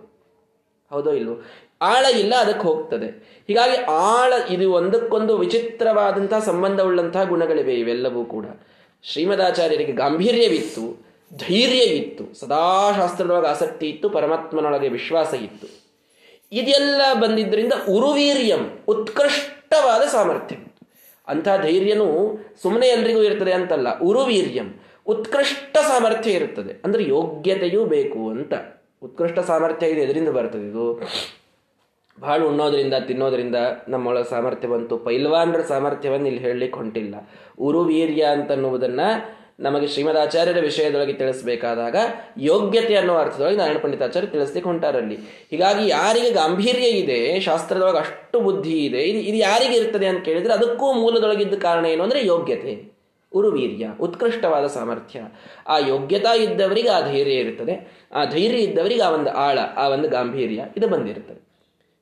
ಹೌದೋ ಇಲ್ಲೋ ಆಳ ಇಲ್ಲ, ಅದಕ್ಕೆ ಹೋಗ್ತದೆ. ಹೀಗಾಗಿ ಆಳ, ಇದು ಒಂದಕ್ಕೊಂದು ವಿಚಿತ್ರವಾದಂತಹ ಸಂಬಂಧವುಳ್ಳಂತಹ ಗುಣಗಳಿವೆ ಇವೆಲ್ಲವೂ ಕೂಡ. ಶ್ರೀಮದಾಚಾರ್ಯರಿಗೆ ಗಾಂಭೀರ್ಯವಿತ್ತು. ಧೈರ್ಯ ಇತ್ತು ಸದಾ ಶಾಸ್ತ್ರದೊಳಗೆ ಆಸಕ್ತಿ ಇತ್ತು, ಪರಮಾತ್ಮನೊಳಗೆ ವಿಶ್ವಾಸ ಇತ್ತು. ಇದೆಲ್ಲ ಬಂದಿದ್ದರಿಂದ ಉರುವೀರ್ಯಂ, ಉತ್ಕೃಷ್ಟವಾದ ಸಾಮರ್ಥ್ಯ. ಅಂಥ ಧೈರ್ಯನೂ ಸುಮ್ಮನೆ ಎಲ್ರಿಗೂ ಇರ್ತದೆ ಅಂತಲ್ಲ, ಉರುವೀರ್ಯಂ, ಉತ್ಕೃಷ್ಟ ಸಾಮರ್ಥ್ಯ ಇರುತ್ತದೆ. ಅಂದರೆ ಯೋಗ್ಯತೆಯೂ ಬೇಕು ಅಂತ. ಉತ್ಕೃಷ್ಟ ಸಾಮರ್ಥ್ಯ ಇದೆ, ಎದರಿಂದ ಬರ್ತದೆ ಇದು? ಭಾಳ ಉಣ್ಣೋದ್ರಿಂದ, ತಿನ್ನೋದ್ರಿಂದ ನಮ್ಮೊಳ ಸಾಮರ್ಥ್ಯ ಬಂತು. ಪೈಲ್ವಾನ್ರ ಸಾಮರ್ಥ್ಯವನ್ನು ಇಲ್ಲಿ ಹೇಳಲಿಕ್ಕೆ ಹೊಂಟಿಲ್ಲ. ಉರುವೀರ್ಯ ಅಂತನ್ನುವುದನ್ನ ನಮಗೆ ಶ್ರೀಮದಾಚಾರ್ಯರ ವಿಷಯದೊಳಗೆ ತಿಳಿಸಬೇಕಾದಾಗ ಯೋಗ್ಯತೆ ಅನ್ನೋ ಅರ್ಥದೊಳಗೆ ನಾರಾಯಣ ಪಂಡಿತಾಚಾರ್ಯ ತಿಳಿಸ್ಲಿಕ್ಕೆ ಹೊಂಟಾರಲ್ಲಿ. ಹೀಗಾಗಿ ಯಾರಿಗೆ ಗಾಂಭೀರ್ಯ ಇದೆ, ಶಾಸ್ತ್ರದೊಳಗೆ ಅಷ್ಟು ಬುದ್ಧಿ ಇದೆ, ಇದು ಇದು ಯಾರಿಗೆ ಇರ್ತದೆ ಅಂತ ಕೇಳಿದ್ರೆ ಅದಕ್ಕೂ ಮೂಲದೊಳಗಿದ್ದ ಕಾರಣ ಏನು ಅಂದರೆ ಯೋಗ್ಯತೆ. ಉರುವೀರ್ಯ, ಉತ್ಕೃಷ್ಟವಾದ ಸಾಮರ್ಥ್ಯ. ಆ ಯೋಗ್ಯತಾ ಇದ್ದವರಿಗೆ ಆ ಧೈರ್ಯ ಇರುತ್ತದೆ ಆ ಧೈರ್ಯ ಇದ್ದವರಿಗೆ ಆ ಒಂದು ಆಳ, ಆ ಒಂದು ಗಾಂಭೀರ್ಯ ಇದು ಬಂದಿರುತ್ತದೆ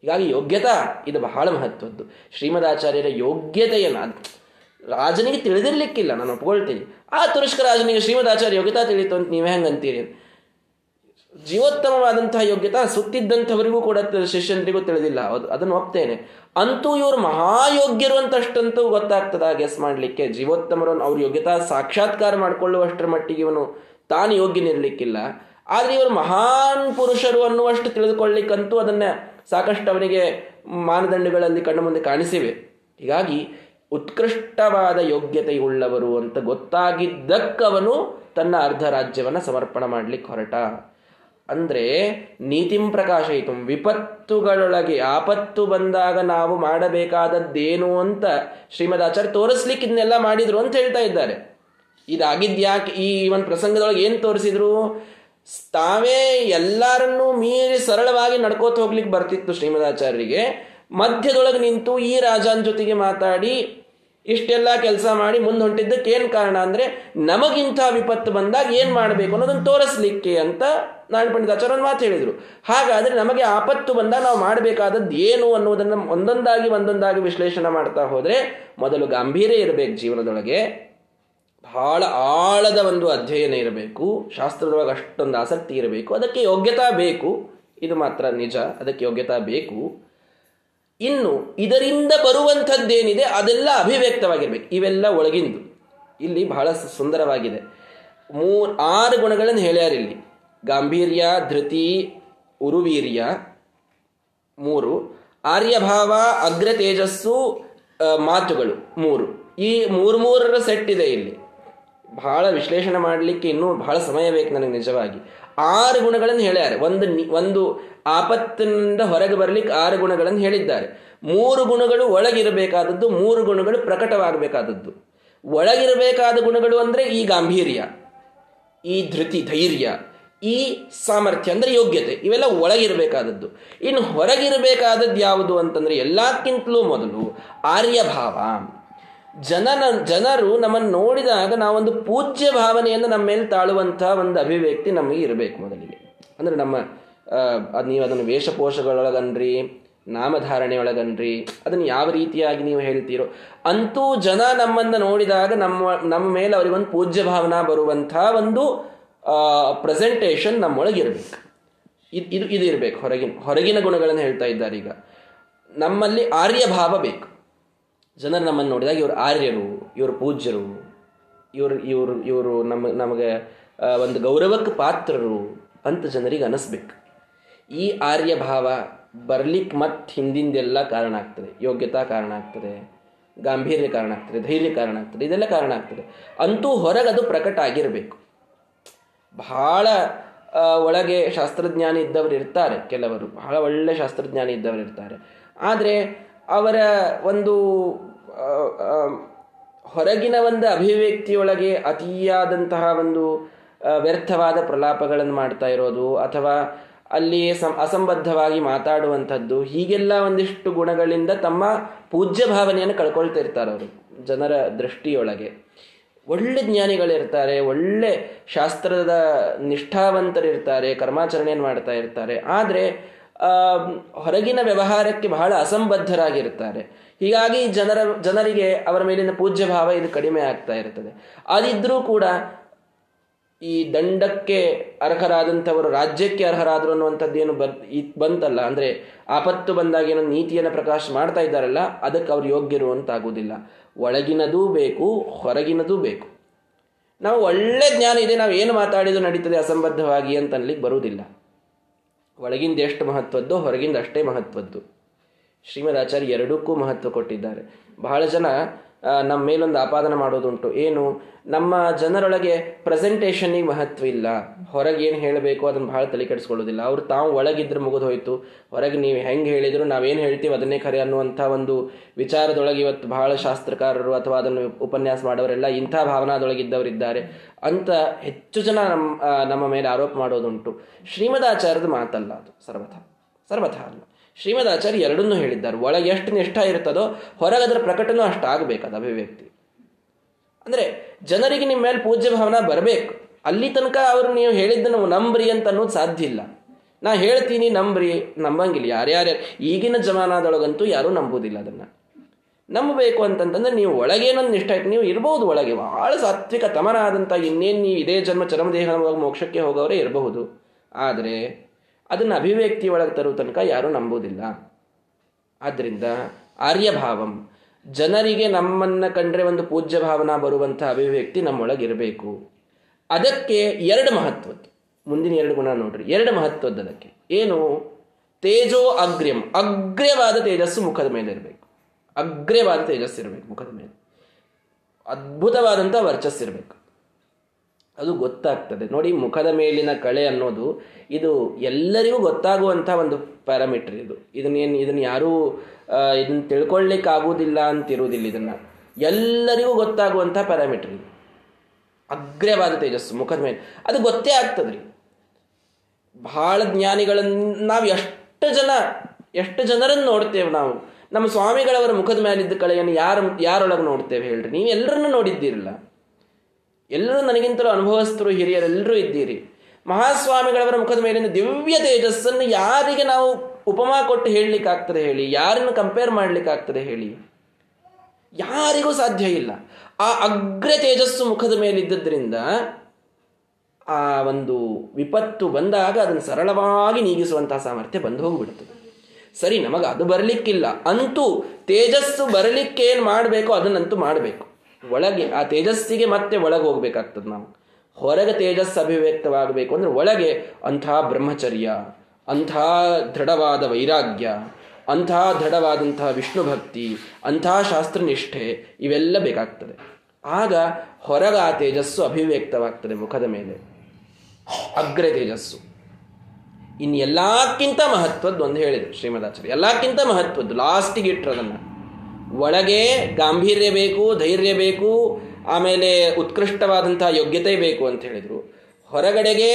ಹೀಗಾಗಿ ಯೋಗ್ಯತಾ ಇದು ಬಹಳ ಮಹತ್ವದ್ದು. ಶ್ರೀಮದಾಚಾರ್ಯರ ಯೋಗ್ಯತೆಯನ್ನು ರಾಜನಿಗೆ ತಿಳಿದಿರ್ಲಿಕ್ಕಿಲ್ಲ, ನಾನು ಒಪ್ಕೊಳ್ತೀನಿ. ಆ ತುರುಷ್ಕ ರಾಜನಿಗೆ ಶ್ರೀಮದಾಚಾರ್ಯ ಯೋಗ್ಯತಾ ತಿಳಿತು ಅಂತ ನೀವೇ ಹೆಂಗಂತೀರಿ? ಜೀವೋತ್ತಮವಾದಂತಹ ಯೋಗ್ಯತಾ ಸುತ್ತಿದ್ದಂಥವರಿಗೂ ಕೂಡ ಶಿಷ್ಯಂದ್ರಿಗೂ ತಿಳಿದಿಲ್ಲ. ಅದು, ಅದನ್ನು ಒಪ್ತೇನೆ. ಅಂತೂ ಇವರು ಮಹಾಯೋಗ್ಯರು ಅಂತಷ್ಟಂತೂ ಗೊತ್ತಾಗ್ತದ ಗೆಸ್ ಮಾಡಲಿಕ್ಕೆ. ಜೀವೋತ್ತಮರನ್ನು ಅವ್ರ ಯೋಗ್ಯತಾ ಸಾಕ್ಷಾತ್ಕಾರ ಮಾಡಿಕೊಳ್ಳುವಷ್ಟರ ಮಟ್ಟಿಗೆ ಇವನು ತಾನು ಯೋಗ್ಯನಿರ್ಲಿಕ್ಕಿಲ್ಲ. ಆದರೆ ಇವರು ಮಹಾನ್ ಪುರುಷರು ಅನ್ನುವಷ್ಟು ತಿಳಿದುಕೊಳ್ಳಿಕ್ಕಂತೂ ಅದನ್ನ ಸಾಕಷ್ಟು ಅವನಿಗೆ ಮಾನದಂಡಗಳಲ್ಲಿ ಕಣ್ಣು ಮುಂದೆ ಕಾಣಿಸಿವೆ. ಹೀಗಾಗಿ ಉತ್ಕೃಷ್ಟವಾದ ಯೋಗ್ಯತೆಯುಳ್ಳವರು ಅಂತ ಗೊತ್ತಾಗಿದ್ದಕ್ಕವನು ತನ್ನ ಅರ್ಧ ರಾಜ್ಯವನ್ನು ಸಮರ್ಪಣ ಮಾಡಲಿಕ್ಕೆ ಹೊರಟ. ಅಂದರೆ ನೀತಿಂ ಪ್ರಕಾಶಯಿತು, ವಿಪತ್ತುಗಳೊಳಗೆ ಆಪತ್ತು ಬಂದಾಗ ನಾವು ಮಾಡಬೇಕಾದದ್ದೇನು ಅಂತ ಶ್ರೀಮದ್ ಆಚಾರ್ಯ ತೋರಿಸ್ಲಿಕ್ಕೆ ಇದನ್ನೆಲ್ಲ ಮಾಡಿದ್ರು ಅಂತ ಹೇಳ್ತಾ ಇದ್ದಾರೆ. ಇದಾಗಿದ್ಯಾಕೆ ಈ ಒಂದು ಪ್ರಸಂಗದೊಳಗೆ ಏನು ತೋರಿಸಿದ್ರು? ತಾವೇ ಎಲ್ಲರನ್ನೂ ಮೀರಿ ಸರಳವಾಗಿ ನಡ್ಕೋತ ಹೋಗ್ಲಿಕ್ಕೆ ಬರ್ತಿತ್ತು ಶ್ರೀಮದಾಚಾರ್ಯರಿಗೆ. ಮಧ್ಯದೊಳಗೆ ನಿಂತು ಈ ರಾಜನ ಜೊತೆಗೆ ಮಾತಾಡಿ ಇಷ್ಟೆಲ್ಲ ಕೆಲಸ ಮಾಡಿ ಮುಂದೆ ಹೊಂಟಿದ್ದಕ್ಕೆ ಏನು ಕಾರಣ ಅಂದರೆ ನಮಗಿಂಥ ವಿಪತ್ತು ಬಂದಾಗ ಏನು ಮಾಡಬೇಕು ಅನ್ನೋದನ್ನು ತೋರಿಸ್ಲಿಕ್ಕೆ ಅಂತ ನಾರಾಯಣ ಪಂಡಿತಾಚಾರ್ಯ ಒಂದು ಮಾತು ಹೇಳಿದರು. ಹಾಗಾದರೆ ನಮಗೆ ಆಪತ್ತು ಬಂದಾಗ ನಾವು ಮಾಡಬೇಕಾದದ್ದು ಏನು ಅನ್ನೋದನ್ನು ಒಂದೊಂದಾಗಿ ಒಂದೊಂದಾಗಿ ವಿಶ್ಲೇಷಣೆ ಮಾಡ್ತಾ ಹೋದರೆ ಮೊದಲು ಗಾಂಭೀರ್ಯ ಇರಬೇಕು ಜೀವನದೊಳಗೆ. ಬಹಳ ಆಳದ ಒಂದು ಅಧ್ಯಯನ ಇರಬೇಕು. ಶಾಸ್ತ್ರದೊಳಗೆ ಅಷ್ಟೊಂದು ಆಸಕ್ತಿ ಇರಬೇಕು. ಅದಕ್ಕೆ ಯೋಗ್ಯತಾ ಬೇಕು. ಇದು ಮಾತ್ರ ನಿಜ. ಅದಕ್ಕೆ ಯೋಗ್ಯತಾ ಬೇಕು. ಇನ್ನು ಇದರಿಂದ ಬರುವಂಥದ್ದೇನಿದೆ ಅದೆಲ್ಲ ಅಭಿವ್ಯಕ್ತವಾಗಿರ್ಬೇಕು. ಇವೆಲ್ಲ ಒಳಗಿಂದು. ಇಲ್ಲಿ ಬಹಳ ಸುಂದರವಾಗಿದೆ. ಮೂರ್ ಆರು ಗುಣಗಳನ್ನು ಹೇಳ್ಯಾರ ಇಲ್ಲಿ. ಗಾಂಭೀರ್ಯ, ಧೃತಿ, ಉರುವೀರ್ಯ. ಮೂರು. ಆರ್ಯಭಾವ ಅಗ್ರ ತೇಜಸ್ಸು ಮಾತುಗಳು. ಮೂರು. ಈ ಮೂರು ಮೂರರ ಸೆಟ್ ಇದೆ ಇಲ್ಲಿ. ಬಹಳ ವಿಶ್ಲೇಷಣೆ ಮಾಡಲಿಕ್ಕೆ ಇನ್ನೂ ಬಹಳ ಸಮಯ ಬೇಕು ನನಗೆ ನಿಜವಾಗಿ. ಆರು ಗುಣಗಳನ್ನು ಹೇಳ್ಯಾರೆ. ಒಂದು ಒಂದು ಆಪತ್ತಿನಿಂದ ಹೊರಗೆ ಬರಲಿಕ್ಕೆ ಆರು ಗುಣಗಳನ್ನು ಹೇಳಿದ್ದಾರೆ. ಮೂರು ಗುಣಗಳು ಒಳಗಿರಬೇಕಾದದ್ದು, ಮೂರು ಗುಣಗಳು ಪ್ರಕಟವಾಗಬೇಕಾದದ್ದು. ಒಳಗಿರಬೇಕಾದ ಗುಣಗಳು ಅಂದರೆ ಈ ಗಾಂಭೀರ್ಯ, ಈ ಧೃತಿ, ಧೈರ್ಯ, ಈ ಸಾಮರ್ಥ್ಯ ಅಂದರೆ ಯೋಗ್ಯತೆ, ಇವೆಲ್ಲ ಒಳಗಿರಬೇಕಾದದ್ದು. ಇನ್ನು ಹೊರಗಿರಬೇಕಾದದ್ದು ಯಾವುದು ಅಂತಂದರೆ ಎಲ್ಲಕ್ಕಿಂತಲೂ ಮೊದಲು ಆರ್ಯಭಾವ. ಜನನ, ಜನರು ನಮ್ಮನ್ನು ನೋಡಿದಾಗ ನಾವೊಂದು ಪೂಜ್ಯ ಭಾವನೆಯನ್ನು ನಮ್ಮ ಮೇಲೆ ತಾಳುವಂತಹ ಒಂದು ಅಭಿವ್ಯಕ್ತಿ ನಮಗೆ ಇರಬೇಕು ಮೊದಲಿಗೆ. ಅಂದ್ರೆ ನಮ್ಮ ನೀವು ಅದನ್ನು ವೇಷಪೋಷಗಳೊಳಗನ್ರಿ, ನಾಮಧಾರಣೆ ಒಳಗನ್ರಿ, ಅದನ್ನು ಯಾವ ರೀತಿಯಾಗಿ ನೀವು ಹೇಳ್ತೀರೋ ಅಂತೂ ಜನ ನಮ್ಮನ್ನು ನೋಡಿದಾಗ ನಮ್ಮ ನಮ್ಮ ಮೇಲೆ ಅವರಿಗೊಂದು ಪೂಜ್ಯ ಭಾವನಾ ಬರುವಂತಹ ಒಂದು ಪ್ರೆಸೆಂಟೇಷನ್ ನಮ್ಮೊಳಗಿರ್ಬೇಕು. ಇದು ಇದು ಇದು ಇರಬೇಕು. ಹೊರಗಿನ ಹೊರಗಿನ ಗುಣಗಳನ್ನು ಹೇಳ್ತಾ ಇದ್ದಾರೆ ಈಗ. ನಮ್ಮಲ್ಲಿ ಆರ್ಯಭಾವ ಬೇಕು. ಜನರು ನಮ್ಮನ್ನು ನೋಡಿದಾಗ ಇವರು ಆರ್ಯರು, ಇವರು ಪೂಜ್ಯರು, ಇವರು ಇವರು ಇವರು ನಮ್ಮ ನಮಗೆ ಒಂದು ಗೌರವಕ್ಕೆ ಪಾತ್ರರು ಅಂತ ಜನರಿಗೆ ಅನಿಸ್ಬೇಕು. ಈ ಆರ್ಯ ಭಾವ ಬರ್ಲಿಕ್ಕೆ ಮತ್ತೆ ಹಿಂದಿಂದೆಲ್ಲ ಕಾರಣ ಆಗ್ತದೆ. ಯೋಗ್ಯತಾ ಕಾರಣ ಆಗ್ತದೆ, ಗಾಂಭೀರ್ಯ ಕಾರಣ ಆಗ್ತದೆ, ಧೈರ್ಯ ಕಾರಣ ಆಗ್ತದೆ, ಇದೆಲ್ಲ ಕಾರಣ ಆಗ್ತದೆ. ಅಂತೂ ಹೊರಗೆ ಅದು ಪ್ರಕಟ ಆಗಿರಬೇಕು. ಬಹಳ ಒಳಗೆ ಶಾಸ್ತ್ರಜ್ಞಾನಿ ಇದ್ದವರು ಇರ್ತಾರೆ ಕೆಲವರು. ಬಹಳ ಒಳ್ಳೆ ಶಾಸ್ತ್ರಜ್ಞಾನಿ ಇದ್ದವರು ಇರ್ತಾರೆ. ಆದರೆ ಅವರ ಒಂದು ಹೊರಗಿನ ಒಂದು ಅಭಿವ್ಯಕ್ತಿಯೊಳಗೆ ಅತಿಯಾದಂತಹ ಒಂದು ವ್ಯರ್ಥವಾದ ಪ್ರಲಾಪಗಳನ್ನು ಮಾಡ್ತಾ ಇರೋದು ಅಥವಾ ಅಲ್ಲಿ ಅಸಂಬದ್ಧವಾಗಿ ಮಾತಾಡುವಂಥದ್ದು, ಹೀಗೆಲ್ಲ ಒಂದಿಷ್ಟು ಗುಣಗಳಿಂದ ತಮ್ಮ ಪೂಜ್ಯ ಭಾವನೆಯನ್ನು ಕಳ್ಕೊಳ್ತಾ ಇರ್ತಾರೆ ಅವರು, ಜನರ ದೃಷ್ಟಿಯೊಳಗೆ. ಒಳ್ಳೆ ಜ್ಞಾನಿಗಳಿರ್ತಾರೆ, ಒಳ್ಳೆ ಶಾಸ್ತ್ರದ ನಿಷ್ಠಾವಂತರಿರ್ತಾರೆ, ಕರ್ಮಾಚರಣೆಯನ್ನು ಮಾಡ್ತಾ ಇರ್ತಾರೆ, ಆದರೆ ಹೊರಗಿನ ವ್ಯವಹಾರಕ್ಕೆ ಬಹಳ ಅಸಂಬದ್ಧರಾಗಿರ್ತಾರೆ. ಹೀಗಾಗಿ ಜನರ, ಜನರಿಗೆ ಅವರ ಮೇಲಿನ ಪೂಜ್ಯ ಭಾವ ಇದು ಕಡಿಮೆ ಆಗ್ತಾ ಇರ್ತದೆ. ಅದಿದ್ರೂ ಕೂಡ ಈ ದಂಡಕ್ಕೆ ಅರ್ಹರಾದಂಥವರು, ರಾಜ್ಯಕ್ಕೆ ಅರ್ಹರಾದರು ಅನ್ನುವಂಥದ್ದೇನು ಬಂತಲ್ಲ. ಅಂದರೆ ಆಪತ್ತು ಬಂದಾಗ ಏನೋ ನೀತಿಯನ್ನು ಪ್ರಕಾಶ ಮಾಡ್ತಾ ಇದ್ದಾರಲ್ಲ, ಅದಕ್ಕೆ ಅವ್ರು ಯೋಗ್ಯರು ಅಂತಾಗುವುದಿಲ್ಲ. ಒಳಗಿನದೂ ಬೇಕು, ಹೊರಗಿನದೂ ಬೇಕು. ನಾವು ಒಳ್ಳೆ ಜ್ಞಾನ ಇದೆ, ನಾವು ಏನು ಮಾತಾಡಿದ್ರು ನಡೀತದೆ ಅಸಂಬದ್ಧವಾಗಿ ಅಂತ ಅನ್ಲಿಕ್ಕೆ ಬರುವುದಿಲ್ಲ. ಒಳಗಿಂದ ಎಷ್ಟು ಮಹತ್ವದ್ದು ಹೊರಗಿಂದ ಅಷ್ಟೇ ಮಹತ್ವದ್ದು. ಶ್ರೀಮದ್ ಆಚಾರ್ಯ ಎರಡಕ್ಕೂ ಮಹತ್ವ ಕೊಟ್ಟಿದ್ದಾರೆ. ಬಹಳ ಜನ ನಮ್ಮ ಮೇಲೊಂದು ಆಪಾದನೆ ಮಾಡೋದುಂಟು. ಏನು? ನಮ್ಮ ಜನರೊಳಗೆ ಪ್ರೆಸೆಂಟೇಷನ್ನಿಗೆ ಮಹತ್ವ ಇಲ್ಲ. ಹೊರಗೆ ಏನು ಹೇಳಬೇಕು ಅದನ್ನು ಭಾಳ ತಲೆ ಕೆಡಿಸ್ಕೊಳ್ಳೋದಿಲ್ಲ. ಅವ್ರು ತಾವು ಒಳಗಿದ್ರೆ ಮುಗಿದು ಹೋಯಿತು. ಹೊರಗೆ ನೀವು ಹೆಂಗೆ ಹೇಳಿದ್ರು ನಾವೇನು ಹೇಳ್ತೀವಿ ಅದನ್ನೇ ಖರೆ ಅನ್ನುವಂಥ ಒಂದು ವಿಚಾರದೊಳಗೆ ಇವತ್ತು ಬಹಳ ಶಾಸ್ತ್ರಕಾರರು ಅಥವಾ ಅದನ್ನು ಉಪನ್ಯಾಸ ಮಾಡೋರೆಲ್ಲ ಇಂಥ ಭಾವನಾದೊಳಗಿದ್ದವರಿದ್ದಾರೆ. ಅಂತ ಹೆಚ್ಚು ಜನ ನಮ್ಮ ನಮ್ಮ ಮೇಲೆ ಆರೋಪ ಮಾಡೋದುಂಟು. ಶ್ರೀಮದಾಚಾರ್ಯದ ಮಾತಲ್ಲ ಅದು. ಸರ್ವಥ. ಸರ್ವಥ ಅಲ್ಲ. ಶ್ರೀಮದಾಚಾರ್ಯ ಎರಡನ್ನೂ ಹೇಳಿದ್ದಾರೆ. ಒಳಗೆ ಎಷ್ಟು ನಿಷ್ಠ ಇರ್ತದೋ ಹೊರಗದರ ಪ್ರಕಟನೂ ಅಷ್ಟು ಆಗಬೇಕು ಅಭಿವ್ಯಕ್ತಿ. ಅಂದರೆ ಜನರಿಗೆ ನಿಮ್ಮ ಮೇಲೆ ಪೂಜ್ಯ ಭಾವನ ಬರಬೇಕು. ಅಲ್ಲಿ ತನಕ ಅವರು ನೀವು ಹೇಳಿದ್ದನ್ನು ನಂಬ್ರಿ ಅಂತ ಅನ್ನೋದು ಸಾಧ್ಯ ಇಲ್ಲ. ನಾ ಹೇಳ್ತೀನಿ, ನಂಬ್ರಿ, ನಂಬಂಗಿಲ್ಲ. ಯಾರ್ಯಾರು ಈಗಿನ ಜಮಾನದೊಳಗಂತೂ ಯಾರೂ ನಂಬುವುದಿಲ್ಲ ಅದನ್ನು. ನಂಬಬೇಕು ಅಂತಂತಂದ್ರೆ ನೀವು ಒಳಗೇನೊಂದು ನಿಷ್ಠ ಆಯ್ತು ನೀವು ಇರಬಹುದು ಒಳಗೆ. ಬಹಳ ಸಾತ್ವಿಕ ತಮನಾದಂಥ ಇನ್ನೇನು ನೀವು ಇದೇ ಜನ್ಮ ಚರಮದೇಹ ಮೋಕ್ಷಕ್ಕೆ ಹೋಗೋರೇ ಇರಬಹುದು. ಆದರೆ ಅದನ್ನು ಅಭಿವ್ಯಕ್ತಿ ಒಳಗೆ ತರುವ ತನಕ ಯಾರೂ ನಂಬುವುದಿಲ್ಲ. ಆದ್ದರಿಂದ ಆರ್ಯಭಾವಂ. ಜನರಿಗೆ ನಮ್ಮನ್ನು ಕಂಡ್ರೆ ಒಂದು ಪೂಜ್ಯ ಭಾವನಾ ಬರುವಂಥ ಅಭಿವ್ಯಕ್ತಿ ನಮ್ಮೊಳಗಿರಬೇಕು ಅದಕ್ಕೆ ಎರಡು ಮಹತ್ವದ್ದು ಮುಂದಿನ ಎರಡು ಗುಣ ನೋಡ್ರಿ. ಎರಡು ಮಹತ್ವದ್ದು ಅದಕ್ಕೆ. ಏನು? ತೇಜೋ ಅಗ್ರ್ಯಂ. ಅಗ್ರ್ಯವಾದ ತೇಜಸ್ಸು ಮುಖದ ಮೇಲೆ ಇರಬೇಕು. ಅಗ್ರ್ಯವಾದ ತೇಜಸ್ಸು ಇರಬೇಕು ಮುಖದ ಮೇಲೆ. ಅದ್ಭುತವಾದಂಥ ವರ್ಚಸ್ಸಿರಬೇಕು ಅದು ಗೊತ್ತಾಗ್ತದೆ. ನೋಡಿ, ಮುಖದ ಮೇಲಿನ ಕಳೆ ಅನ್ನೋದು ಇದು ಎಲ್ಲರಿಗೂ ಗೊತ್ತಾಗುವಂಥ ಒಂದು ಪ್ಯಾರಾಮೀಟರ್ ಇದು. ಇದನ್ನೇನು ಇದನ್ನು ಯಾರೂ ಇದನ್ನು ತಿಳ್ಕೊಳ್ಳಿಕ್ಕೆ ಆಗುವುದಿಲ್ಲ ಅಂತಿರುವುದಿಲ್ಲ ಇದನ್ನು. ಎಲ್ಲರಿಗೂ ಗೊತ್ತಾಗುವಂಥ ಪ್ಯಾರಾಮೀಟರ್ ಇದು. ಅಗ್ರವಾದ ತೇಜಸ್ಸು ಮುಖದ ಮೇಲೆ. ಅದು ಗೊತ್ತೇ ಆಗ್ತದ್ರಿ. ಬಹಳ ಜ್ಞಾನಿಗಳನ್ನು ನಾವು ಎಷ್ಟು ಜನ, ಎಷ್ಟು ಜನರನ್ನು ನೋಡ್ತೇವೆ ನಾವು. ನಮ್ಮ ಸ್ವಾಮಿಗಳವರ ಮುಖದ ಮೇಲಿದ್ದ ಕಳೆಯನ್ನು ಯಾರು, ಯಾರೊಳಗೆ ನೋಡ್ತೇವೆ ಹೇಳ್ರಿ. ನೀವು ಎಲ್ಲರನ್ನು ನೋಡಿದ್ದೀರಲ್ಲ. ಎಲ್ಲರೂ ನನಗಿಂತಲೂ ಅನುಭವಸ್ಥರು, ಹಿರಿಯರೆಲ್ಲರೂ ಇದ್ದೀರಿ. ಮಹಾಸ್ವಾಮಿಗಳವರ ಮುಖದ ಮೇಲಿನ ದಿವ್ಯ ತೇಜಸ್ಸನ್ನು ಯಾರಿಗೆ ನಾವು ಉಪಮಾ ಕೊಟ್ಟು ಹೇಳಲಿಕ್ಕಾಗ್ತದೆ ಹೇಳಿ? ಯಾರನ್ನು ಕಂಪೇರ್ ಮಾಡಲಿಕ್ಕಾಗ್ತದೆ ಹೇಳಿ? ಯಾರಿಗೂ ಸಾಧ್ಯ ಇಲ್ಲ. ಆ ಅಗ್ರ ತೇಜಸ್ಸು ಮುಖದ ಮೇಲಿದ್ದದ್ರಿಂದ ಆ ಒಂದು ವಿಪತ್ತು ಬಂದಾಗ ಅದನ್ನು ಸರಳವಾಗಿ ನೀಗಿಸುವಂತಹ ಸಾಮರ್ಥ್ಯ ಬಂದು ಹೋಗಿಬಿಡ್ತದೆ ಸರಿ ನಮಗೆ ಅದು ಬರಲಿಕ್ಕಿಲ್ಲ. ಅಂತೂ ತೇಜಸ್ಸು ಬರಲಿಕ್ಕೇನು ಮಾಡಬೇಕೋ ಅದನ್ನಂತೂ ಮಾಡಬೇಕು. ಒಳಗೆ, ಆ ತೇಜಸ್ಸಿಗೆ ಮತ್ತೆ ಒಳಗೆ ಹೋಗ್ಬೇಕಾಗ್ತದೆ ನಾವು. ಹೊರಗೆ ತೇಜಸ್ಸು ಅಭಿವ್ಯಕ್ತವಾಗಬೇಕು ಅಂದ್ರೆ ಒಳಗೆ ಅಂಥ ಬ್ರಹ್ಮಚರ್ಯ, ಅಂಥ ದೃಢವಾದ ವೈರಾಗ್ಯ, ಅಂಥ ದೃಢವಾದಂತಹ ವಿಷ್ಣು ಭಕ್ತಿ, ಅಂಥ ಶಾಸ್ತ್ರನಿಷ್ಠೆ ಇವೆಲ್ಲ ಬೇಕಾಗ್ತದೆ. ಆಗ ಹೊರಗ ಆ ತೇಜಸ್ಸು ಅಭಿವ್ಯಕ್ತವಾಗ್ತದೆ ಮುಖದ ಮೇಲೆ. ಅಗ್ರ ತೇಜಸ್ಸು. ಇನ್ನು ಎಲ್ಲಕ್ಕಿಂತ ಮಹತ್ವದ್ದು ಒಂದು ಹೇಳಿದ್ರು ಶ್ರೀಮದಾಚಾರ್ಯ ಎಲ್ಲಕ್ಕಿಂತ ಮಹತ್ವದ್ದು ಲಾಸ್ಟಿಗೆ ಇಟ್ಟರದನ್ನು ಒಳಗೆ ಗಾಂಭೀರ್ಯ ಬೇಕು, ಧೈರ್ಯ ಬೇಕು, ಆಮೇಲೆ ಉತ್ಕೃಷ್ಟವಾದಂತಹ ಯೋಗ್ಯತೆ ಬೇಕು ಅಂತ ಹೇಳಿದರು. ಹೊರಗಡೆಗೆ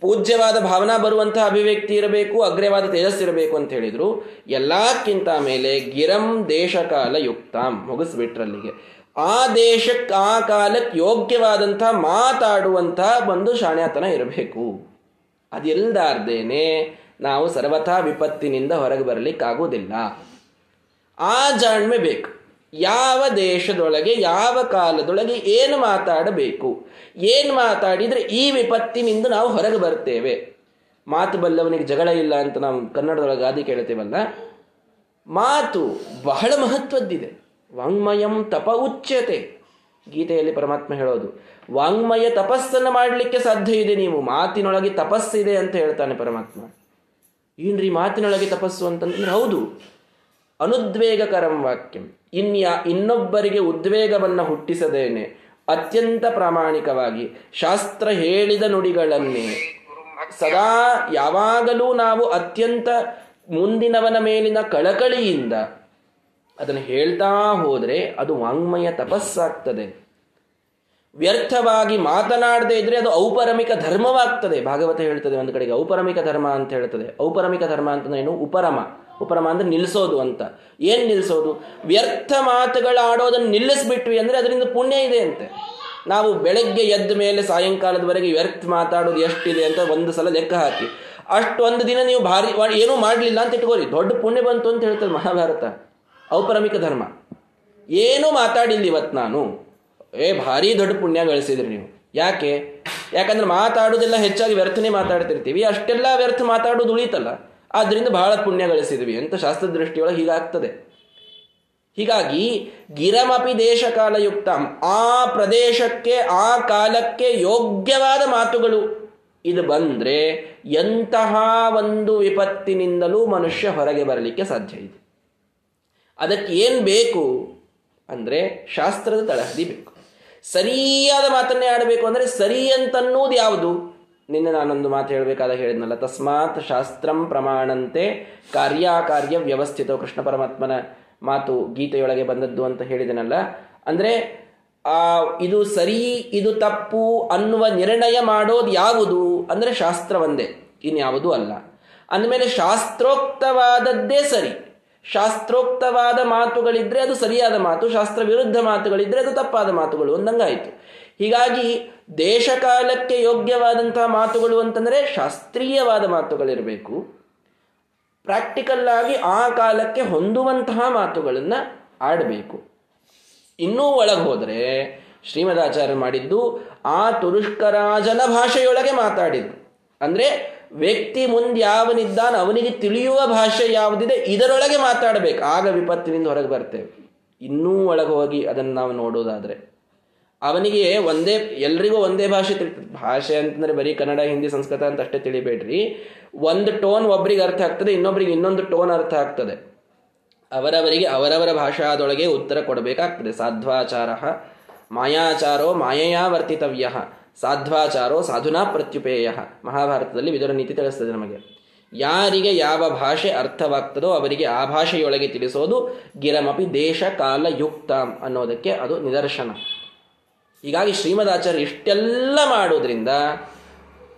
ಪೂಜ್ಯವಾದ ಭಾವನಾ ಬರುವಂತಹ ಅಭಿವ್ಯಕ್ತಿ ಇರಬೇಕು, ಅಗ್ರವಾದ ತೇಜಸ್ಸಿರಬೇಕು ಅಂತ ಹೇಳಿದರು. ಎಲ್ಲಕ್ಕಿಂತ ಮೇಲೆ ಗಿರಂ ದೇಶಕಾಲ ಯುಕ್ತಾಂ, ಮುಗಿಸ್ಬಿಟ್ರಲ್ಲಿಗೆ. ಆ ದೇಶಕ್ಕೆ ಆ ಕಾಲಕ್ಕೆ ಯೋಗ್ಯವಾದಂಥ ಮಾತಾಡುವಂಥ ಒಂದು ಶಾಣ್ಯಾತನ ಇರಬೇಕು. ಅದಿಲ್ದಾರ್ದೇನೆ ನಾವು ಸರ್ವಥಾ ವಿಪತ್ತಿನಿಂದ ಹೊರಗೆ ಬರಲಿಕ್ಕಾಗುವುದಿಲ್ಲ. ಆ ಜಾಣ್ಮೆ ಬೇಕು. ಯಾವ ದೇಶದೊಳಗೆ, ಯಾವ ಕಾಲದೊಳಗೆ ಏನು ಮಾತಾಡಬೇಕು? ಏನು ಮಾತಾಡಿದರೆ ಈ ವಿಪತ್ತಿನಿಂದ ನಾವು ಹೊರಗೆ ಬರ್ತೇವೆ? ಮಾತು ಬಲ್ಲವನಿಗೆ ಜಗಳ ಇಲ್ಲ ಅಂತ ನಾವು ಕನ್ನಡದೊಳಗೆ ಆದಿ ಕೇಳ್ತೇವಲ್ಲ? ಮಾತು ಬಹಳ ಮಹತ್ವದ್ದಿದೆ. ವಾಂಗ್ಮಯಂ ತಪ ಉಚ್ಯತೆ. ಗೀತೆಯಲ್ಲಿ ಪರಮಾತ್ಮ ಹೇಳೋದು, ವಾಂಗ್ಮಯ ತಪಸ್ಸನ್ನು ಮಾಡಲಿಕ್ಕೆ ಸಾಧ್ಯ ಇದೆ ನೀವು. ಮಾತಿನೊಳಗೆ ತಪಸ್ಸಿದೆ ಅಂತ ಹೇಳ್ತಾನೆ ಪರಮಾತ್ಮ. ಏನ್ರಿ ಮಾತಿನೊಳಗೆ ತಪಸ್ಸು ಅಂತಂದ್ರೆ? ಹೌದು ಅನುದ್ವೇಗಕರಂ ವಾಕ್ಯಂ. ಇನ್ಯಾ ಇನ್ನೊಬ್ಬರಿಗೆ ಉದ್ವೇಗವನ್ನು ಹುಟ್ಟಿಸದೇನೆ. ಅತ್ಯಂತ ಪ್ರಾಮಾಣಿಕವಾಗಿ ಶಾಸ್ತ್ರ ಹೇಳಿದ ನುಡಿಗಳನ್ನೇ. ಸದಾ ಯಾವಾಗಲೂ ನಾವು ಅತ್ಯಂತ ಮುಂದಿನವನ ಮೇಲಿನ ಕಳಕಳಿಯಿಂದ ಅದನ್ನು ಹೇಳ್ತಾ ಹೋದರೆ ಅದು ವಾಂಗ್ಮಯ ತಪಸ್ಸಾಗ್ತದೆ. ವ್ಯರ್ಥವಾಗಿ ಮಾತನಾಡದೇ ಇದ್ರೆ ಅದು ಔಪರಮಿಕ ಧರ್ಮವಾಗ್ತದೆ. ಭಾಗವತ ಹೇಳ್ತದೆ ಒಂದು ಕಡೆಗೆ ಔಪರಮಿಕ ಧರ್ಮ ಅಂತ ಹೇಳ್ತದೆ. ಔಪರಮಿಕ ಧರ್ಮ ಅಂತ ಏನು? ಉಪರಮ. ಉಪರಮ ಅಂದ್ರೆ ನಿಲ್ಲಿಸೋದು ಅಂತ. ಏನ್ ನಿಲ್ಲಿಸೋದು ವ್ಯರ್ಥ ಮಾತುಗಳಾಡೋದನ್ನು ನಿಲ್ಲಿಸ್ಬಿಟ್ವಿ ಅಂದ್ರೆ ಅದರಿಂದ ಪುಣ್ಯ ಇದೆ ಅಂತೆ. ನಾವು ಬೆಳಗ್ಗೆ ಎದ್ದ ಮೇಲೆ ಸಾಯಂಕಾಲದವರೆಗೆ ವ್ಯರ್ಥ ಮಾತಾಡೋದು ಎಷ್ಟಿದೆ ಅಂತ ಒಂದು ಸಲ ಲೆಕ್ಕ ಹಾಕಿ. ಅಷ್ಟೊಂದು ದಿನ ನೀವು ಭಾರಿ ಏನೂ ಮಾಡಲಿಲ್ಲ ಅಂತ ಇಟ್ಕೋರಿ. ದೊಡ್ಡ ಪುಣ್ಯ ಬಂತು ಅಂತ ಹೇಳ್ತದೆ ಮಹಾಭಾರತ. ಔಪರಮಿಕ ಧರ್ಮ. ಏನೂ ಮಾತಾಡಿಲ್ಲ ಇವತ್ತು ನಾನು. ಏ, ಭಾರಿ ದೊಡ್ಡ ಪುಣ್ಯ ಗಳಿಸಿದ್ರಿ ನೀವು. ಯಾಕೆ? ಯಾಕಂದ್ರೆ ಮಾತಾಡೋದೆಲ್ಲ ಹೆಚ್ಚಾಗಿ ವ್ಯರ್ಥನೇ ಮಾತಾಡ್ತಿರ್ತೀವಿ. ಅಷ್ಟೆಲ್ಲ ವ್ಯರ್ಥ ಮಾತಾಡೋದು ಉಳಿತಲ್ಲ. ಆದ್ರಿಂದ ಬಹಳ ಪುಣ್ಯ ಗಳಿಸಿದ್ವಿ. ಅಂತ ಶಾಸ್ತ್ರ ದೃಷ್ಟಿಯೊಳಗೆ ಹೀಗಾಗ್ತದೆ. ಹೀಗಾಗಿ ಗಿರಮಪಿ ದೇಶ ಕಾಲಯುಕ್ತ ಆ ಪ್ರದೇಶಕ್ಕೆ, ಆ ಕಾಲಕ್ಕೆ ಯೋಗ್ಯವಾದ ಮಾತುಗಳು. ಇದು ಬಂದ್ರೆ ಎಂತಹ ಒಂದು ವಿಪತ್ತಿನಿಂದಲೂ ಮನುಷ್ಯ ಹೊರಗೆ ಬರಲಿಕ್ಕೆ ಸಾಧ್ಯ ಇದೆ. ಅದಕ್ಕೆ ಏನು ಬೇಕು? ಅಂದರೆ ಶಾಸ್ತ್ರದ ತಳಹದಿ ಬೇಕು. ಸರಿಯಾದ ಮಾತನ್ನೇ ಆಡಬೇಕು ಅಂದರೆ ಸರಿ ಅಂತನ್ನೋದು ಯಾವುದು? ನಿನ್ನೆ ನಾನೊಂದು ಮಾತು ಹೇಳಬೇಕಾದ ಹೇಳಿದ್ನಲ್ಲ, ತಸ್ಮಾತ್ ಶಾಸ್ತ್ರಂ ಪ್ರಮಾಣಂತೆ ಕಾರ್ಯಾಕಾರ್ಯ ವ್ಯವಸ್ಥಿತ. ಕೃಷ್ಣ ಪರಮಾತ್ಮನ ಮಾತು ಗೀತೆಯೊಳಗೆ ಬಂದದ್ದು ಅಂತ ಹೇಳಿದನಲ್ಲ. ಅಂದರೆ ಇದು ಸರಿ, ಇದು ತಪ್ಪು ಅನ್ನುವ ನಿರ್ಣಯ ಮಾಡೋದು ಯಾವುದು? ಅಂದರೆ ಶಾಸ್ತ್ರ ಒಂದೇ, ಇನ್ಯಾವುದೂ ಅಲ್ಲ. ಅಂದಮೇಲೆ ಶಾಸ್ತ್ರೋಕ್ತವಾದದ್ದೇ ಸರಿ. ಶಾಸ್ತ್ರೋಕ್ತವಾದ ಮಾತುಗಳಿದ್ರೆ ಅದು ಸರಿಯಾದ ಮಾತು ಶಾಸ್ತ್ರ ವಿರುದ್ಧ ಮಾತುಗಳಿದ್ರೆ ಅದು ತಪ್ಪಾದ ಮಾತುಗಳು, ಒಂದಂಗಾಯಿತು. ಹೀಗಾಗಿ ದೇಶಕಾಲಕ್ಕೆ ಯೋಗ್ಯವಾದಂತಹ ಮಾತುಗಳು ಅಂತಂದರೆ ಶಾಸ್ತ್ರೀಯವಾದ ಮಾತುಗಳಿರಬೇಕು. ಪ್ರಾಕ್ಟಿಕಲ್ ಆಗಿ ಆ ಕಾಲಕ್ಕೆ ಹೊಂದುವಂತಹ ಮಾತುಗಳನ್ನು ಆಡಬೇಕು. ಇನ್ನೂ ಒಳಗೆ ಹೋದರೆ ಶ್ರೀಮದಾಚಾರ್ಯ ಮಾಡಿದ್ದು, ಆ ತುರುಷ್ಕರಾಜನ ಭಾಷೆಯೊಳಗೆ ಮಾತಾಡಿದ್ದು. ಅಂದರೆ ವ್ಯಕ್ತಿ ಮುಂದೆ ಯಾವನಿದ್ದಾನ ಅವನಿಗೆ ತಿಳಿಯುವ ಭಾಷೆ ಯಾವುದಿದೆ ಇದರೊಳಗೆ ಮಾತಾಡಬೇಕು. ಆಗ ವಿಪತ್ತಿನಿಂದ ಹೊರಗೆ ಬರ್ತೇವೆ. ಇನ್ನೂ ಒಳಗೆ ಹೋಗಿ ಅದನ್ನು ನಾವು ನೋಡೋದಾದರೆ. ಅವನಿಗೆ ಒಂದೇ, ಎಲ್ರಿಗೂ ಒಂದೇ ಭಾಷೆ ತಿಳಿ, ಭಾಷೆ ಅಂತಂದರೆ ಬರೀ ಕನ್ನಡ, ಹಿಂದಿ, ಸಂಸ್ಕೃತ ಅಂತ ಅಷ್ಟೇ ತಿಳಿಬೇಡ್ರಿ. ಒಂದು ಟೋನ್ ಒಬ್ರಿಗೆ ಅರ್ಥ ಆಗ್ತದೆ, ಇನ್ನೊಬ್ರಿಗೆ ಇನ್ನೊಂದು ಟೋನ್ ಅರ್ಥ ಆಗ್ತದೆ. ಅವರವರಿಗೆ ಅವರವರ ಭಾಷಾದೊಳಗೆ ಉತ್ತರ ಕೊಡಬೇಕಾಗ್ತದೆ. ಸಾಧ್ವಾಚಾರ ಮಾಯಾಚಾರೋ ಮಾಯೆಯ ವರ್ತಿತವ್ಯ. ಸಾಧ್ವಾಚಾರೋ ಸಾಧುನಾ ಪ್ರತ್ಯುಪೇಯ. ಮಹಾಭಾರತದಲ್ಲಿ ವಿದುರ ನೀತಿ ತಿಳಿಸ್ತದೆ ನಮಗೆ. ಯಾರಿಗೆ ಯಾವ ಭಾಷೆ ಅರ್ಥವಾಗ್ತದೋ ಅವರಿಗೆ ಆ ಭಾಷೆಯೊಳಗೆ ತಿಳಿಸೋದು ಗಿರಮಪಿ ದೇಶ ಕಾಲ ಯುಕ್ತ ಅನ್ನೋದಕ್ಕೆ ಅದು ನಿದರ್ಶನ. ಹೀಗಾಗಿ ಶ್ರೀಮದಾಚಾರ್ಯ ಇಷ್ಟೆಲ್ಲ ಮಾಡೋದ್ರಿಂದ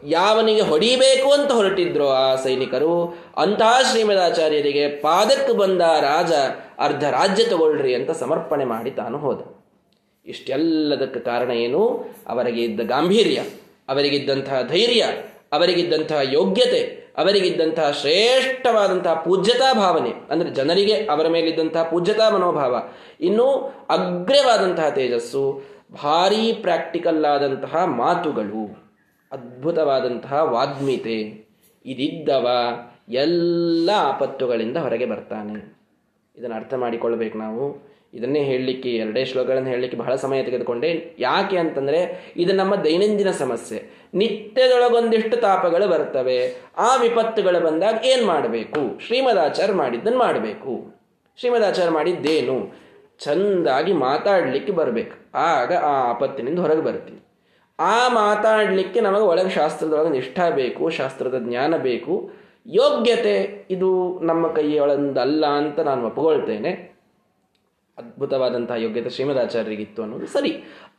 ಯಾವನಿಗೆ ಹೊಡಿಬೇಕು ಅಂತ ಹೊರಟಿದ್ರು ಆ ಸೈನಿಕರು, ಅಂತಹ ಶ್ರೀಮದಾಚಾರ್ಯರಿಗೆ ಪಾದಕ್ಕೆ ಬಂದ ರಾಜ ಅರ್ಧ ರಾಜ್ಯ ತಗೊಳ್ರಿ ಅಂತ ಸಮರ್ಪಣೆ ಮಾಡಿ ತಾನು ಹೋದ. ಇಷ್ಟೆಲ್ಲದಕ್ಕೆ ಕಾರಣ ಏನು? ಅವರಿಗೆ ಇದ್ದ ಗಾಂಭೀರ್ಯ, ಅವರಿಗಿದ್ದಂತಹ ಧೈರ್ಯ, ಅವರಿಗಿದ್ದಂತಹ ಯೋಗ್ಯತೆ, ಅವರಿಗಿದ್ದಂತಹ ಶ್ರೇಷ್ಠವಾದಂತಹ ಪೂಜ್ಯತಾ ಭಾವನೆ, ಅಂದರೆ ಜನರಿಗೆ ಅವರ ಮೇಲಿದ್ದಂತಹ ಪೂಜ್ಯತಾ ಮನೋಭಾವ, ಇನ್ನೂ ಅಗ್ರವಾದಂತಹ ತೇಜಸ್ಸು ಭಾರೀ ಪ್ರಾಕ್ಟಿಕಲ್ ಆದಂತಹ ಮಾತುಗಳು, ಅದ್ಭುತವಾದಂತಹ ವಾಗ್ಮಿತೆ ಇದಿದ್ದವ ಎಲ್ಲ ಆಪತ್ತುಗಳಿಂದ ಹೊರಗೆ ಬರ್ತಾನೆ. ಇದನ್ನು ಅರ್ಥ ಮಾಡಿಕೊಳ್ಬೇಕು ನಾವು. ಇದನ್ನೇ ಹೇಳಲಿಕ್ಕೆ, ಎರಡೇ ಶ್ಲೋಕಗಳನ್ನು ಹೇಳಲಿಕ್ಕೆ ಬಹಳ ಸಮಯ ತೆಗೆದುಕೊಂಡೆ. ಯಾಕೆ ಅಂತಂದರೆ, ಇದು ನಮ್ಮ ದೈನಂದಿನ ಸಮಸ್ಯೆ. ನಿತ್ಯದೊಳಗೊಂದಿಷ್ಟು ತಾಪಗಳು ಬರ್ತವೆ. ಆ ವಿಪತ್ತುಗಳು ಬಂದಾಗ ಏನು ಮಾಡಬೇಕು? ಶ್ರೀಮದಾಚಾರ್ಯ ಮಾಡಿದ್ದನ್ನು ಮಾಡಬೇಕು. ಶ್ರೀಮದಾಚಾರ್ಯ ಮಾಡಿದ್ದೇನು? ಚಂದಾಗಿ ಮಾತಾಡಲಿಕ್ಕೆ ಬರಬೇಕು. ಆಗ ಆ ಆಪತ್ತಿನಿಂದ ಹೊರಗೆ ಬರ್ತೀವಿ ಆ ಮಾತಾಡಲಿಕ್ಕೆ ನಮಗೆ ಒಳಗೆ ಶಾಸ್ತ್ರದೊಳಗೆ ನಿಷ್ಠ ಬೇಕು, ಶಾಸ್ತ್ರದ ಜ್ಞಾನ ಬೇಕು. ಯೋಗ್ಯತೆ ಇದು ನಮ್ಮ ಕೈಯೊಳಂದಲ್ಲ ಅಂತ ನಾನು ಒಪ್ಪಿಕೊಳ್ತೇನೆ. ಅದ್ಭುತವಾದಂತಹ ಯೋಗ್ಯತೆ ಶ್ರೀಮದಾಚಾರ್ಯರಿಗಿತ್ತು ಅನ್ನೋದು ಸರಿ.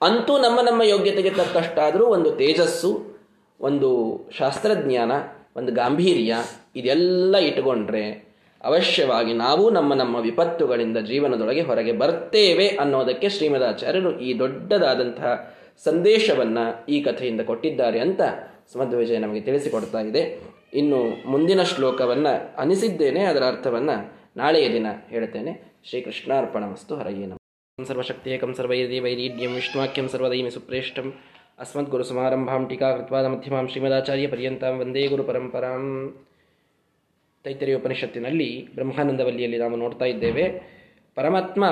ಅಂತೂ ನಮ್ಮ ನಮ್ಮ ಯೋಗ್ಯತೆಗೆ ತಕ್ಕಷ್ಟಾದರೂ ಒಂದು ತೇಜಸ್ಸು, ಒಂದು ಶಾಸ್ತ್ರಜ್ಞಾನ, ಒಂದು ಗಾಂಭೀರ್ಯ, ಇದೆಲ್ಲ ಇಟ್ಟುಕೊಂಡ್ರೆ ಅವಶ್ಯವಾಗಿ ನಾವು ನಮ್ಮ ನಮ್ಮ ವಿಪತ್ತುಗಳಿಂದ ಜೀವನದೊಳಗೆ ಹೊರಗೆ ಬರ್ತೇವೆ ಅನ್ನೋದಕ್ಕೆ ಶ್ರೀಮದಾಚಾರ್ಯರು ಈ ದೊಡ್ಡದಾದಂತಹ ಸಂದೇಶವನ್ನು ಈ ಕಥೆಯಿಂದ ಕೊಟ್ಟಿದ್ದಾರೆ ಅಂತ ವಿಜಯ ನಮಗೆ ತಿಳಿಸಿಕೊಡ್ತಾ ಇದೆ. ಇನ್ನು ಮುಂದಿನ ಶ್ಲೋಕವನ್ನು ಅನಿಸಿದ್ದೇನೆ, ಅದರ ಅರ್ಥವನ್ನು ನಾಳೆಯ ದಿನ ಹೇಳ್ತೇನೆ ಶ್ರೀಕೃಷ್ಣಾರ್ಪಣ ವಸ್ತು ಹರಯೇನ ಸರ್ವಶಕ್ತಿಯೇಕಂ ಸರ್ವೈರ್ದಿ ವೈರೀಢ್ಯಂ ವಿಷ್ಣುವಾಕ್ಯಂ ಸರ್ವದೈಮಿ ಸುಪ್ರೇಷ್ಠಂ ಅಸ್ಮದ್ ಗುರು ಸಮಾರಂಭಾಂ ಟೀಕಾ ಕೃತ್ವಾದ ಮಧ್ಯಮಾಂ ಶ್ರೀಮದಾಚಾರ್ಯ ಪರ್ಯಂತಾಂ ವಂದೇ ಗುರು ಪರಂಪರಾಂ ತೈತರಿಯ ಉಪನಿಷತ್ತಿನಲ್ಲಿ ಬ್ರಹ್ಮಾನಂದವಲ್ಲಿಯಲ್ಲಿ ನಾವು ನೋಡ್ತಾ ಇದ್ದೇವೆ. ಪರಮಾತ್ಮ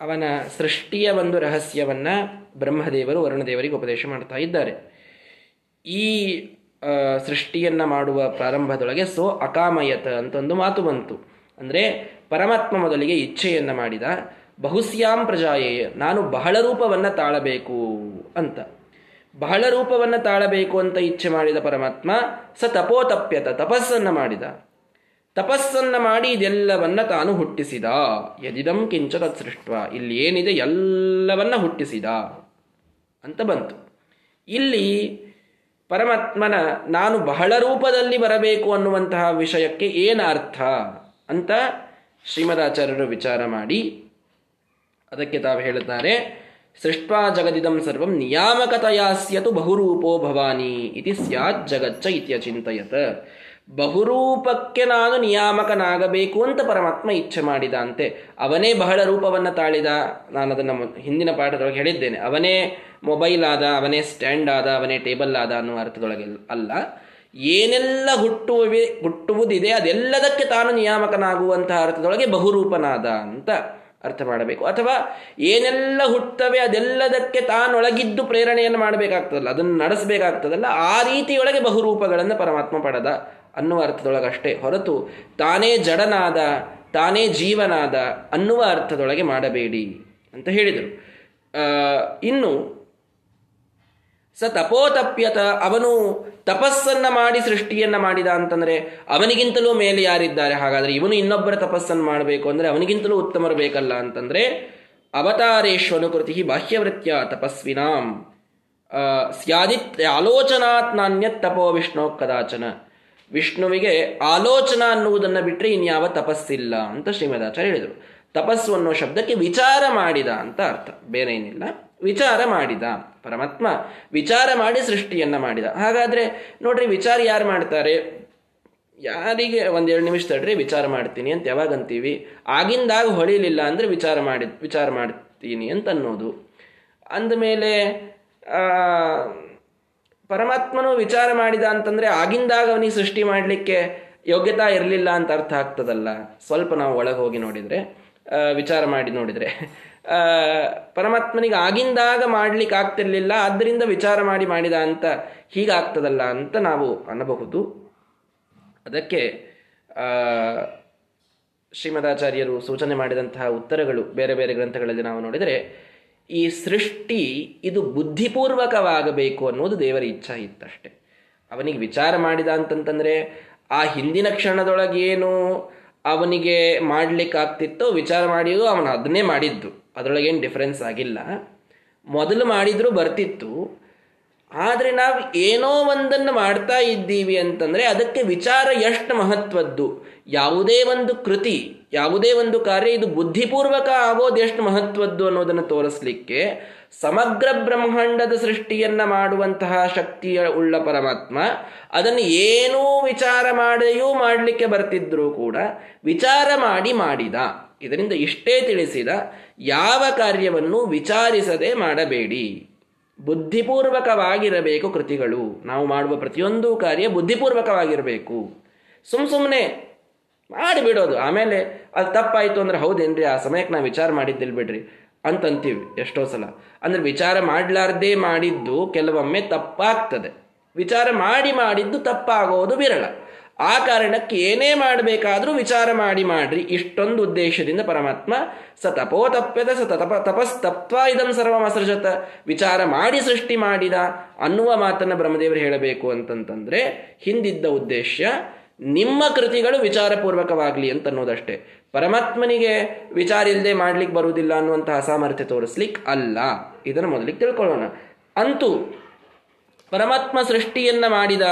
ಅವನ ಸೃಷ್ಟಿಯ ಒಂದು ರಹಸ್ಯವನ್ನು ಬ್ರಹ್ಮದೇವರು ವರುಣದೇವರಿಗೆ ಉಪದೇಶ ಮಾಡ್ತಾ ಇದ್ದಾರೆ. ಈ ಸೃಷ್ಟಿಯನ್ನು ಮಾಡುವ ಪ್ರಾರಂಭದೊಳಗೆ ಸೋ ಅಕಾಮಯತ ಅಂತ ಒಂದು ಮಾತು ಬಂತು. ಅಂದರೆ ಪರಮಾತ್ಮ ಮೊದಲಿಗೆ ಇಚ್ಛೆಯನ್ನು ಮಾಡಿದ ಬಹುಸ್ಯಾಂ ಪ್ರಜಾಯೇ ನಾನು ಬಹಳ ರೂಪವನ್ನು ತಾಳಬೇಕು ಅಂತ. ಬಹಳ ರೂಪವನ್ನು ತಾಳಬೇಕು ಅಂತ ಇಚ್ಛೆ ಮಾಡಿದ ಪರಮಾತ್ಮ ಸ ತಪೋತಪ್ಯತ, ತಪಸ್ಸನ್ನು ಮಾಡಿದ. ತಪಸ್ಸನ್ನು ಮಾಡಿ ಇದೆಲ್ಲವನ್ನ ತಾನು ಹುಟ್ಟಿಸಿದ. ಯದಿದಂ ಕಿಂಚ ತತ್ಸೃಷ್ಟ ಇಲ್ಲಿ ಏನಿದೆ ಎಲ್ಲವನ್ನ ಹುಟ್ಟಿಸಿದ ಅಂತ ಬಂತು. ಇಲ್ಲಿ ಪರಮಾತ್ಮನ ನಾನು ಬಹಳ ರೂಪದಲ್ಲಿ ಬರಬೇಕು ಅನ್ನುವಂತಹ ವಿಷಯಕ್ಕೆ ಏನು ಅರ್ಥ ಅಂತ ಶ್ರೀಮದಾಚಾರ್ಯರು ವಿಚಾರ ಮಾಡಿ ಅದಕ್ಕೆ ತಾವು ಹೇಳುತ್ತಾರೆ. ಸೃಷ್ಟ್ವಾ ಜಗದಿದಂ ಸರ್ವಂ ನಿಯಾಮಕತೆಯ ಸ್ಯತು ಬಹುರೂಪೋ ಭವಾನಿ ಇತಿ ಸ್ಯಾತ್ ಜಗಚ್ಚ ಇತ್ಯಚಿಂತಯತ ಬಹುರೂಪಕ್ಕೆ ನಾನು ನಿಯಾಮಕನಾಗಬೇಕು ಅಂತ ಪರಮಾತ್ಮ ಇಚ್ಛೆ ಮಾಡಿದ ಅಂತೆ ಅವನೇ ಬಹಳ ರೂಪವನ್ನು ತಾಳಿದ. ನಾನು ಅದನ್ನು ಹಿಂದಿನ ಪಾಠದೊಳಗೆ ಹೇಳಿದ್ದೇನೆ. ಅವನೇ ಮೊಬೈಲ್ ಆದ, ಅವನೇ ಸ್ಟ್ಯಾಂಡ್ ಆದ, ಅವನೇ ಟೇಬಲ್ ಆದ ಅನ್ನುವ ಅರ್ಥದೊಳಗೆ ಅಲ್ಲ. ಏನೆಲ್ಲ ಹುಟ್ಟುವೆ ಹುಟ್ಟುವುದಿದೆ ಅದೆಲ್ಲದಕ್ಕೆ ತಾನು ನಿಯಾಮಕನಾಗುವಂತಹ ಅರ್ಥದೊಳಗೆ ಬಹುರೂಪನಾದ ಅಂತ. ಅರ್ಥ ಮಾಡಬೇಕು. ಅಥವಾ ಏನೆಲ್ಲ ಹುಟ್ಟುತ್ತವೆ ಅದೆಲ್ಲದಕ್ಕೆ ತಾನೊಳಗಿದ್ದು ಪ್ರೇರಣೆಯನ್ನು ಮಾಡಬೇಕಾಗ್ತದಲ್ಲ, ಅದನ್ನು ನಡೆಸಬೇಕಾಗ್ತದಲ್ಲ, ಆ ರೀತಿಯೊಳಗೆ ಬಹುರೂಪಗಳನ್ನು ಪರಮಾತ್ಮ ಪಡೆದ ಅನ್ನುವ ಅರ್ಥದೊಳಗಷ್ಟೇ ಹೊರತು ತಾನೇ ಜಡನಾದ, ತಾನೇ ಜೀವನಾದ ಅನ್ನುವ ಅರ್ಥದೊಳಗೆ ಮಾಡಬೇಡಿ ಅಂತ ಹೇಳಿದರು. ಇನ್ನು ಸ ತಪೋತಪ್ಯತ, ಅವನು ತಪಸ್ಸನ್ನ ಮಾಡಿ ಸೃಷ್ಟಿಯನ್ನ ಮಾಡಿದ ಅಂತಂದ್ರೆ ಅವನಿಗಿಂತಲೂ ಮೇಲೆ ಯಾರಿದ್ದಾರೆ? ಹಾಗಾದ್ರೆ ಇವನು ಇನ್ನೊಬ್ಬರ ತಪಸ್ಸನ್ನು ಮಾಡಬೇಕು ಅಂದ್ರೆ ಅವನಿಗಿಂತಲೂ ಉತ್ತಮರು ಬೇಕಲ್ಲ ಅಂತಂದ್ರೆ ಅವತಾರೇಶ್ವನುಕೃತಿ ಬಾಹ್ಯವೃತ್ಯ ತಪಸ್ವಿನಾಂ. ಸ್ಯಾದಿತ್ ಆಲೋಚನಾತ್ ನಾಣ್ಯತ್ ತಪೋ ವಿಷ್ಣು ಕದಾಚನ. ವಿಷ್ಣುವಿಗೆ ಆಲೋಚನಾ ಅನ್ನುವುದನ್ನು ಬಿಟ್ಟರೆ ಇನ್ಯಾವ ತಪಸ್ಸಿಲ್ಲ ಅಂತ ಶ್ರೀಮದಾಚಾರ್ಯ ಹೇಳಿದರು. ತಪಸ್ಸು ಅನ್ನೋ ಶಬ್ದಕ್ಕೆ ವಿಚಾರ ಮಾಡಿದ ಅಂತ ಅರ್ಥ. ಬೇರೆ ಏನಿಲ್ಲ ವಿಚಾರ ಮಾಡಿದ. ಪರಮಾತ್ಮ ವಿಚಾರ ಮಾಡಿ ಸೃಷ್ಟಿಯನ್ನ ಮಾಡಿದ. ಹಾಗಾದ್ರೆ ನೋಡ್ರಿ, ವಿಚಾರ ಯಾರು ಮಾಡ್ತಾರೆ? ಯಾರಿಗೆ ಒಂದೆರಡು ನಿಮಿಷ ತಡ್ರಿ, ವಿಚಾರ ಮಾಡ್ತೀನಿ ಅಂತ ಯಾವಾಗ ಅಂತೀವಿ ಆಗಿಂದಾಗ ಹೊಳಿಲಿಲ್ಲ ಅಂದ್ರೆ ವಿಚಾರ ಮಾಡಿ, ವಿಚಾರ ಮಾಡ್ತೀನಿ ಅಂತ ಅನ್ನೋದು. ಅಂದಮೇಲೆ ಪರಮಾತ್ಮನು ವಿಚಾರ ಮಾಡಿದ ಅಂತಂದ್ರೆ ಆಗಿಂದಾಗ ಅವನಿಗೆ ಸೃಷ್ಟಿ ಮಾಡಲಿಕ್ಕೆ ಯೋಗ್ಯತಾ ಇರಲಿಲ್ಲ ಅಂತ ಅರ್ಥ ಆಗ್ತದಲ್ಲ? ಸ್ವಲ್ಪ ನಾವು ಒಳಗೆ ಹೋಗಿ ನೋಡಿದರೆ ವಿಚಾರ ಮಾಡಿ ನೋಡಿದರೆ. ಪರಮಾತ್ಮನಿಗೆ ಆಗಿಂದಾಗ ಮಾಡ್ಲಿಕ್ಕೆ ಆಗ್ತಿರ್ಲಿಲ್ಲ ಆದ್ದರಿಂದ ವಿಚಾರ ಮಾಡಿ ಮಾಡಿದ ಅಂತ ಹೀಗಾಗ್ತದಲ್ಲ ಅಂತ ನಾವು ಅನ್ನಬಹುದು. ಅದಕ್ಕೆ ಶ್ರೀಮದಾಚಾರ್ಯರು ಸೂಚನೆ ಮಾಡಿದಂತಹ ಉತ್ತರಗಳು ಬೇರೆ ಬೇರೆ ಗ್ರಂಥಗಳಲ್ಲಿ ನಾವು ನೋಡಿದರೆ, ಈ ಸೃಷ್ಟಿ ಇದು ಬುದ್ಧಿಪೂರ್ವಕವಾಗಬೇಕು ಅನ್ನೋದು ದೇವರ ಇಚ್ಛಾ ಇತ್ತಷ್ಟೆ. ಅವನಿಗೆ ವಿಚಾರ ಮಾಡಿದ ಅಂತಂತಂದರೆ, ಆ ಹಿಂದಿನ ಕ್ಷಣದೊಳಗೇನು ಅವನಿಗೆ ಆಗ್ತಿತ್ತೋ ವಿಚಾರ ಮಾಡಿಯೋ ಅವನು ಅದನ್ನೇ ಮಾಡಿದ್ದು. ಅದರೊಳಗೇನು ಡಿಫ್ರೆನ್ಸ್ ಆಗಿಲ್ಲ. ಮೊದಲು ಮಾಡಿದರೂ ಬರ್ತಿತ್ತು. ಆದರೆ ನಾವು ಏನೋ ಒಂದನ್ನು ಮಾಡ್ತಾ ಇದ್ದೀವಿ ಅಂತಂದರೆ ಅದಕ್ಕೆ ವಿಚಾರ ಎಷ್ಟು ಮಹತ್ವದ್ದು? ಯಾವುದೇ ಒಂದು ಕೃತಿ, ಯಾವುದೇ ಒಂದು ಕಾರ್ಯ ಇದು ಬುದ್ಧಿಪೂರ್ವಕ ಆಗೋದು ಎಷ್ಟು ಮಹತ್ವದ್ದು ಅನ್ನೋದನ್ನು ತೋರಿಸ್ಲಿಕ್ಕೆ ಸಮಗ್ರ ಬ್ರಹ್ಮಾಂಡದ ಸೃಷ್ಟಿಯನ್ನು ಮಾಡುವಂತಹ ಶಕ್ತಿಯ ಉಳ್ಳ ಪರಮಾತ್ಮ, ಅದನ್ನು ಏನೂ ವಿಚಾರ ಮಾಡಿಯೂ ಮಾಡಲಿಕ್ಕೆ ಬರ್ತಿದ್ರು ಕೂಡ ವಿಚಾರ ಮಾಡಿ ಮಾಡಿದ. ಇದರಿಂದ ಇಷ್ಟೇ ತಿಳಿಸಿದ. ಯಾವ ಕಾರ್ಯವನ್ನು ವಿಚಾರಿಸದೆ ಮಾಡಬೇಡಿ. ಬುದ್ಧಿಪೂರ್ವಕವಾಗಿರಬೇಕು ಕೃತಿಗಳು. ನಾವು ಮಾಡುವ ಪ್ರತಿಯೊಂದು ಕಾರ್ಯ ಬುದ್ಧಿಪೂರ್ವಕವಾಗಿರಬೇಕು. ಸುಮ್ ಸುಮ್ಮನೆ ಮಾಡಿಬಿಡೋದು ಆಮೇಲೆ ಅದು ತಪ್ಪಾಯಿತು ಅಂದ್ರೆ ಹೌದೇನ್ರಿ? ಆ ಸಮಯಕ್ಕೆ ನಾವು ವಿಚಾರ ಮಾಡಿದ್ದಿಲ್ ಬಿಡ್ರಿ. ಅಂತಂತೀವಿ ಎಷ್ಟೋ ಸಲ. ಅಂದ್ರೆ ವಿಚಾರ ಮಾಡಲಾರ್ದೇ ಮಾಡಿದ್ದು ಕೆಲವೊಮ್ಮೆ ತಪ್ಪಾಗ್ತದೆ. ವಿಚಾರ ಮಾಡಿ ಮಾಡಿದ್ದು ತಪ್ಪಾಗೋದು ವಿರಳ. ಆ ಕಾರಣಕ್ಕೆ ಏನೇ ಮಾಡಬೇಕಾದರೂ ವಿಚಾರ ಮಾಡಿ ಮಾಡ್ರಿ. ಇಷ್ಟೊಂದು ಉದ್ದೇಶದಿಂದ ಪರಮಾತ್ಮ ಸ ತಪೋ ತಪ್ಯದ ಸ ತಪ ತಪಸ್ತತ್ವ ಇದಂ ಸರ್ವಮಸೃಜತ ವಿಚಾರ ಮಾಡಿ ಸೃಷ್ಟಿ ಮಾಡಿದ ಅನ್ನುವ ಮಾತನ್ನು ಬ್ರಹ್ಮದೇವರು ಹೇಳಬೇಕು ಅಂತಂತಂದ್ರೆ ಹಿಂದಿದ್ದ ಉದ್ದೇಶ ನಿಮ್ಮ ಕೃತಿಗಳು ವಿಚಾರಪೂರ್ವಕವಾಗಲಿ ಅಂತ ಅನ್ನೋದಷ್ಟೇ. ಪರಮಾತ್ಮನಿಗೆ ವಿಚಾರ ಇಲ್ಲದೆ ಮಾಡ್ಲಿಕ್ಕೆ ಬರುವುದಿಲ್ಲ ಅನ್ನುವಂತಹ ಅಸಾಮರ್ಥ್ಯ ತೋರಿಸ್ಲಿಕ್ಕೆ ಅಲ್ಲ. ಇದನ್ನು ಮೊದಲಿಗೆ ತಿಳ್ಕೊಳ್ಳೋಣ. ಅಂತೂ ಪರಮಾತ್ಮ ಸೃಷ್ಟಿಯನ್ನ ಮಾಡಿದ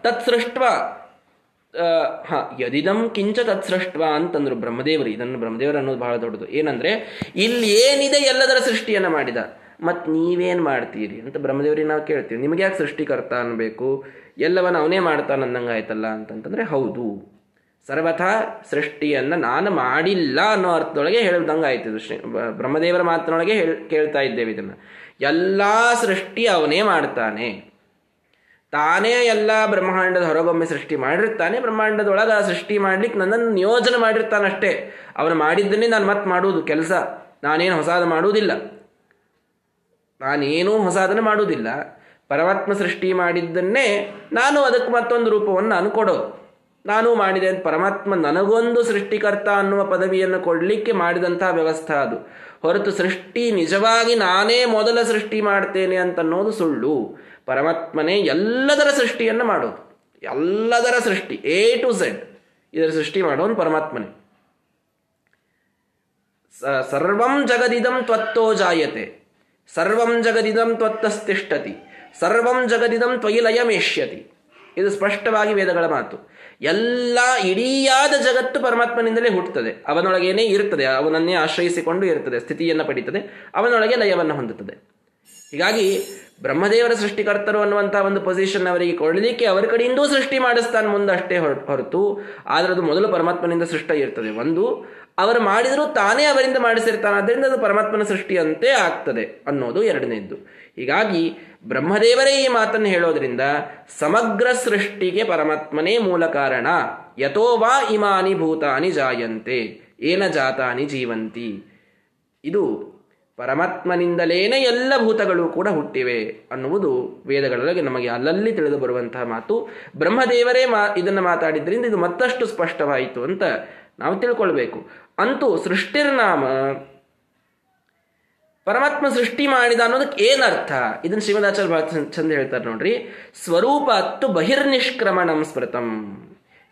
ತತ್ ಸೃಷ್ಟ ಹಾ, ಯದಿದಂ ಕಿಂಚ ತತ್ಸೃಷ್ಟ ಅಂತಂದ್ರು ಬ್ರಹ್ಮದೇವರು, ಇದನ್ನು ಬ್ರಹ್ಮದೇವರು ಅನ್ನೋದು ಬಹಳ ದೊಡ್ಡದು. ಏನಂದ್ರೆ, ಇಲ್ಲಿ ಏನಿದೆ ಎಲ್ಲದರ ಸೃಷ್ಟಿಯನ್ನ ಮಾಡಿದ. ಮತ್ ನೀವೇನ್ ಮಾಡ್ತೀರಿ ಅಂತ ಬ್ರಹ್ಮದೇವರಿಗೆ ನಾವು ಕೇಳ್ತೀವಿ. ನಿಮಗೆ ಯಾಕೆ ಸೃಷ್ಟಿಕರ್ತ ಅನ್ಬೇಕು ಎಲ್ಲವನ್ನ ಅವನೇ ಮಾಡ್ತಾನಂದಂಗ ಆಯ್ತಲ್ಲ ಅಂತಂತಂದ್ರೆ, ಹೌದು. ಸರ್ವಥಾ ಸೃಷ್ಟಿಯನ್ನ ನಾನು ಮಾಡಿಲ್ಲ ಅನ್ನೋ ಅರ್ಥದೊಳಗೆ ಹೇಳ್ದಂಗೆ ಆಯ್ತು ಶ್ರೀ ಬ್ರಹ್ಮದೇವರ ಮಾತಿನೊಳಗೆ ಕೇಳ್ತಾ ಇದ್ದೇವೆ ಇದನ್ನ. ಎಲ್ಲ ಸೃಷ್ಟಿ ಅವನೇ ಮಾಡ್ತಾನೆ. ತಾನೇ ಎಲ್ಲ ಬ್ರಹ್ಮಾಂಡದ ಹೊರಗೊಮ್ಮೆ ಸೃಷ್ಟಿ ಮಾಡಿರ್ತಾನೆ, ಬ್ರಹ್ಮಾಂಡದೊಳಗೆ ಸೃಷ್ಟಿ ಮಾಡ್ಲಿಕ್ಕೆ ನನ್ನನ್ನು ನಿಯೋಜನೆ ಮಾಡಿರ್ತಾನಷ್ಟೇ. ಅವನು ಮಾಡಿದ್ದನ್ನೇ ನಾನು ಮತ್ತೆ ಮಾಡುವುದು ಕೆಲಸ. ನಾನೇನು ಹೊಸಾದ ಮಾಡುವುದಿಲ್ಲ. ನಾನೇನೂ ಹೊಸಾದನ್ನು ಮಾಡುವುದಿಲ್ಲ. ಪರಮಾತ್ಮ ಸೃಷ್ಟಿ ಮಾಡಿದ್ದನ್ನೇ ನಾನು ಅದಕ್ಕೆ ಮತ್ತೊಂದು ರೂಪವನ್ನು ನಾನು ಕೊಡೋದು. ನಾನು ಮಾಡಿದೆ ಅಂತ ಪರಮಾತ್ಮ ನನಗೊಂದು ಸೃಷ್ಟಿಕರ್ತ ಅನ್ನುವ ಪದವಿಯನ್ನು ಕೊಡಲಿಕ್ಕೆ ಮಾಡಿದಂತಹ ವ್ಯವಸ್ಥೆ ಅದು. ಹೊರತು ಸೃಷ್ಟಿ ನಿಜವಾಗಿ ನಾನೇ ಮೊದಲ ಸೃಷ್ಟಿ ಮಾಡ್ತೇನೆ ಅಂತ ಅನ್ನೋದು ಸುಳ್ಳು. ಪರಮಾತ್ಮನೇ ಎಲ್ಲದರ ಸೃಷ್ಟಿಯನ್ನು ಮಾಡೋದು. ಎಲ್ಲದರ ಸೃಷ್ಟಿ ಎ ಟು ಝೆಡ್ ಇದರ ಸೃಷ್ಟಿ ಮಾಡೋನು ಪರಮಾತ್ಮನೇ. ಸರ್ವಂ ಜಗದಿದಂ ತ್ವತ್ತೋ ಜಾಯತೆ. ಸರ್ವಂ ಜಗದಿದಂ ತ್ವತ್ತಸ್ತಿಷ್ಠತಿ. ಸರ್ವಂ ಜಗದಿದಂ ತ್ವಯಿ ಲಯಮೇಷ್ಯತಿ ಇದು ಸ್ಪಷ್ಟವಾಗಿ ವೇದಗಳ ಮಾತು. ಎಲ್ಲ ಇಡೀಯಾದ ಜಗತ್ತು ಪರಮಾತ್ಮನಿಂದಲೇ ಹುಟ್ಟುತ್ತದೆ. ಅವನೊಳಗೇನೆ ಇರುತ್ತದೆ ಅವನನ್ನೇ ಆಶ್ರಯಿಸಿಕೊಂಡು ಇರುತ್ತದೆ ಸ್ಥಿತಿಯನ್ನು ಪಡೀತದೆ, ಅವನೊಳಗೆ ಲಯವನ್ನು ಹೊಂದುತ್ತದೆ. ಹೀಗಾಗಿ ಬ್ರಹ್ಮದೇವರ ಸೃಷ್ಟಿಕರ್ತರು ಅನ್ನುವಂಥ ಒಂದು ಪೊಸಿಷನ್ ಅವರಿಗೆ ಕೊಡಲಿಕ್ಕೆ ಅವರ ಕಡೆಯಿಂದೂ ಸೃಷ್ಟಿ ಮಾಡಿಸ್ತಾನೆ ಮುಂದೆ ಅಷ್ಟೇ ಹೊರತು. ಆದರೆ ಅದು ಮೊದಲು ಪರಮಾತ್ಮನಿಂದ ಸೃಷ್ಟಿ ಇರ್ತದೆ. ಒಂದು, ಅವರು ಮಾಡಿದರೂ ತಾನೇ ಅವರಿಂದ ಮಾಡಿಸಿರ್ತಾನೆ. ಅದರಿಂದ ಅದು ಪರಮಾತ್ಮನ ಸೃಷ್ಟಿಯಂತೆ ಆಗ್ತದೆ ಅನ್ನೋದು ಎರಡನೇದ್ದು. ಹೀಗಾಗಿ ಬ್ರಹ್ಮದೇವರೇ ಈ ಮಾತನ್ನು ಹೇಳೋದ್ರಿಂದ ಸಮಗ್ರ ಸೃಷ್ಟಿಗೆ ಪರಮಾತ್ಮನೇ ಮೂಲ ಕಾರಣ. ಯಥೋವಾ ಇಮಾನಿ ಭೂತಾನಿ ಜಾಯಂತೆ. ಏನ ಜಾತಾನಿ ಜೀವಂತಿ. ಇದು ಪರಮಾತ್ಮನಿಂದಲೇನೆ ಎಲ್ಲ ಭೂತಗಳು ಕೂಡ ಹುಟ್ಟಿವೆ ಅನ್ನುವುದು ವೇದಗಳೊಳಗೆ ನಮಗೆ ಅಲ್ಲಲ್ಲಿ ತಿಳಿದು ಬರುವಂತಹ ಮಾತು. ಬ್ರಹ್ಮದೇವರೇ ಮಾ, ಇದನ್ನು ಮಾತಾಡಿದ್ರಿಂದ ಇದು ಮತ್ತಷ್ಟು ಸ್ಪಷ್ಟವಾಯಿತು ಅಂತ ನಾವು ತಿಳ್ಕೊಳ್ಬೇಕು. ಅಂತೂ ಸೃಷ್ಟಿರ್ನಾಮ, ಪರಮಾತ್ಮ ಸೃಷ್ಟಿ ಮಾಡಿದ ಅನ್ನೋದಕ್ಕೆ ಏನರ್ಥ? ಇದನ್ನು ಶ್ರೀಮದಾಚಾರ್ಯ ಬಹಳ ಚಂದ ಹೇಳ್ತಾರೆ ನೋಡ್ರಿ. ಸ್ವರೂಪ ಅತ್ತು ಬಹಿರ್ನಿಷ್ಕ್ರಮಣಂ ಸ್ಮೃತಂ.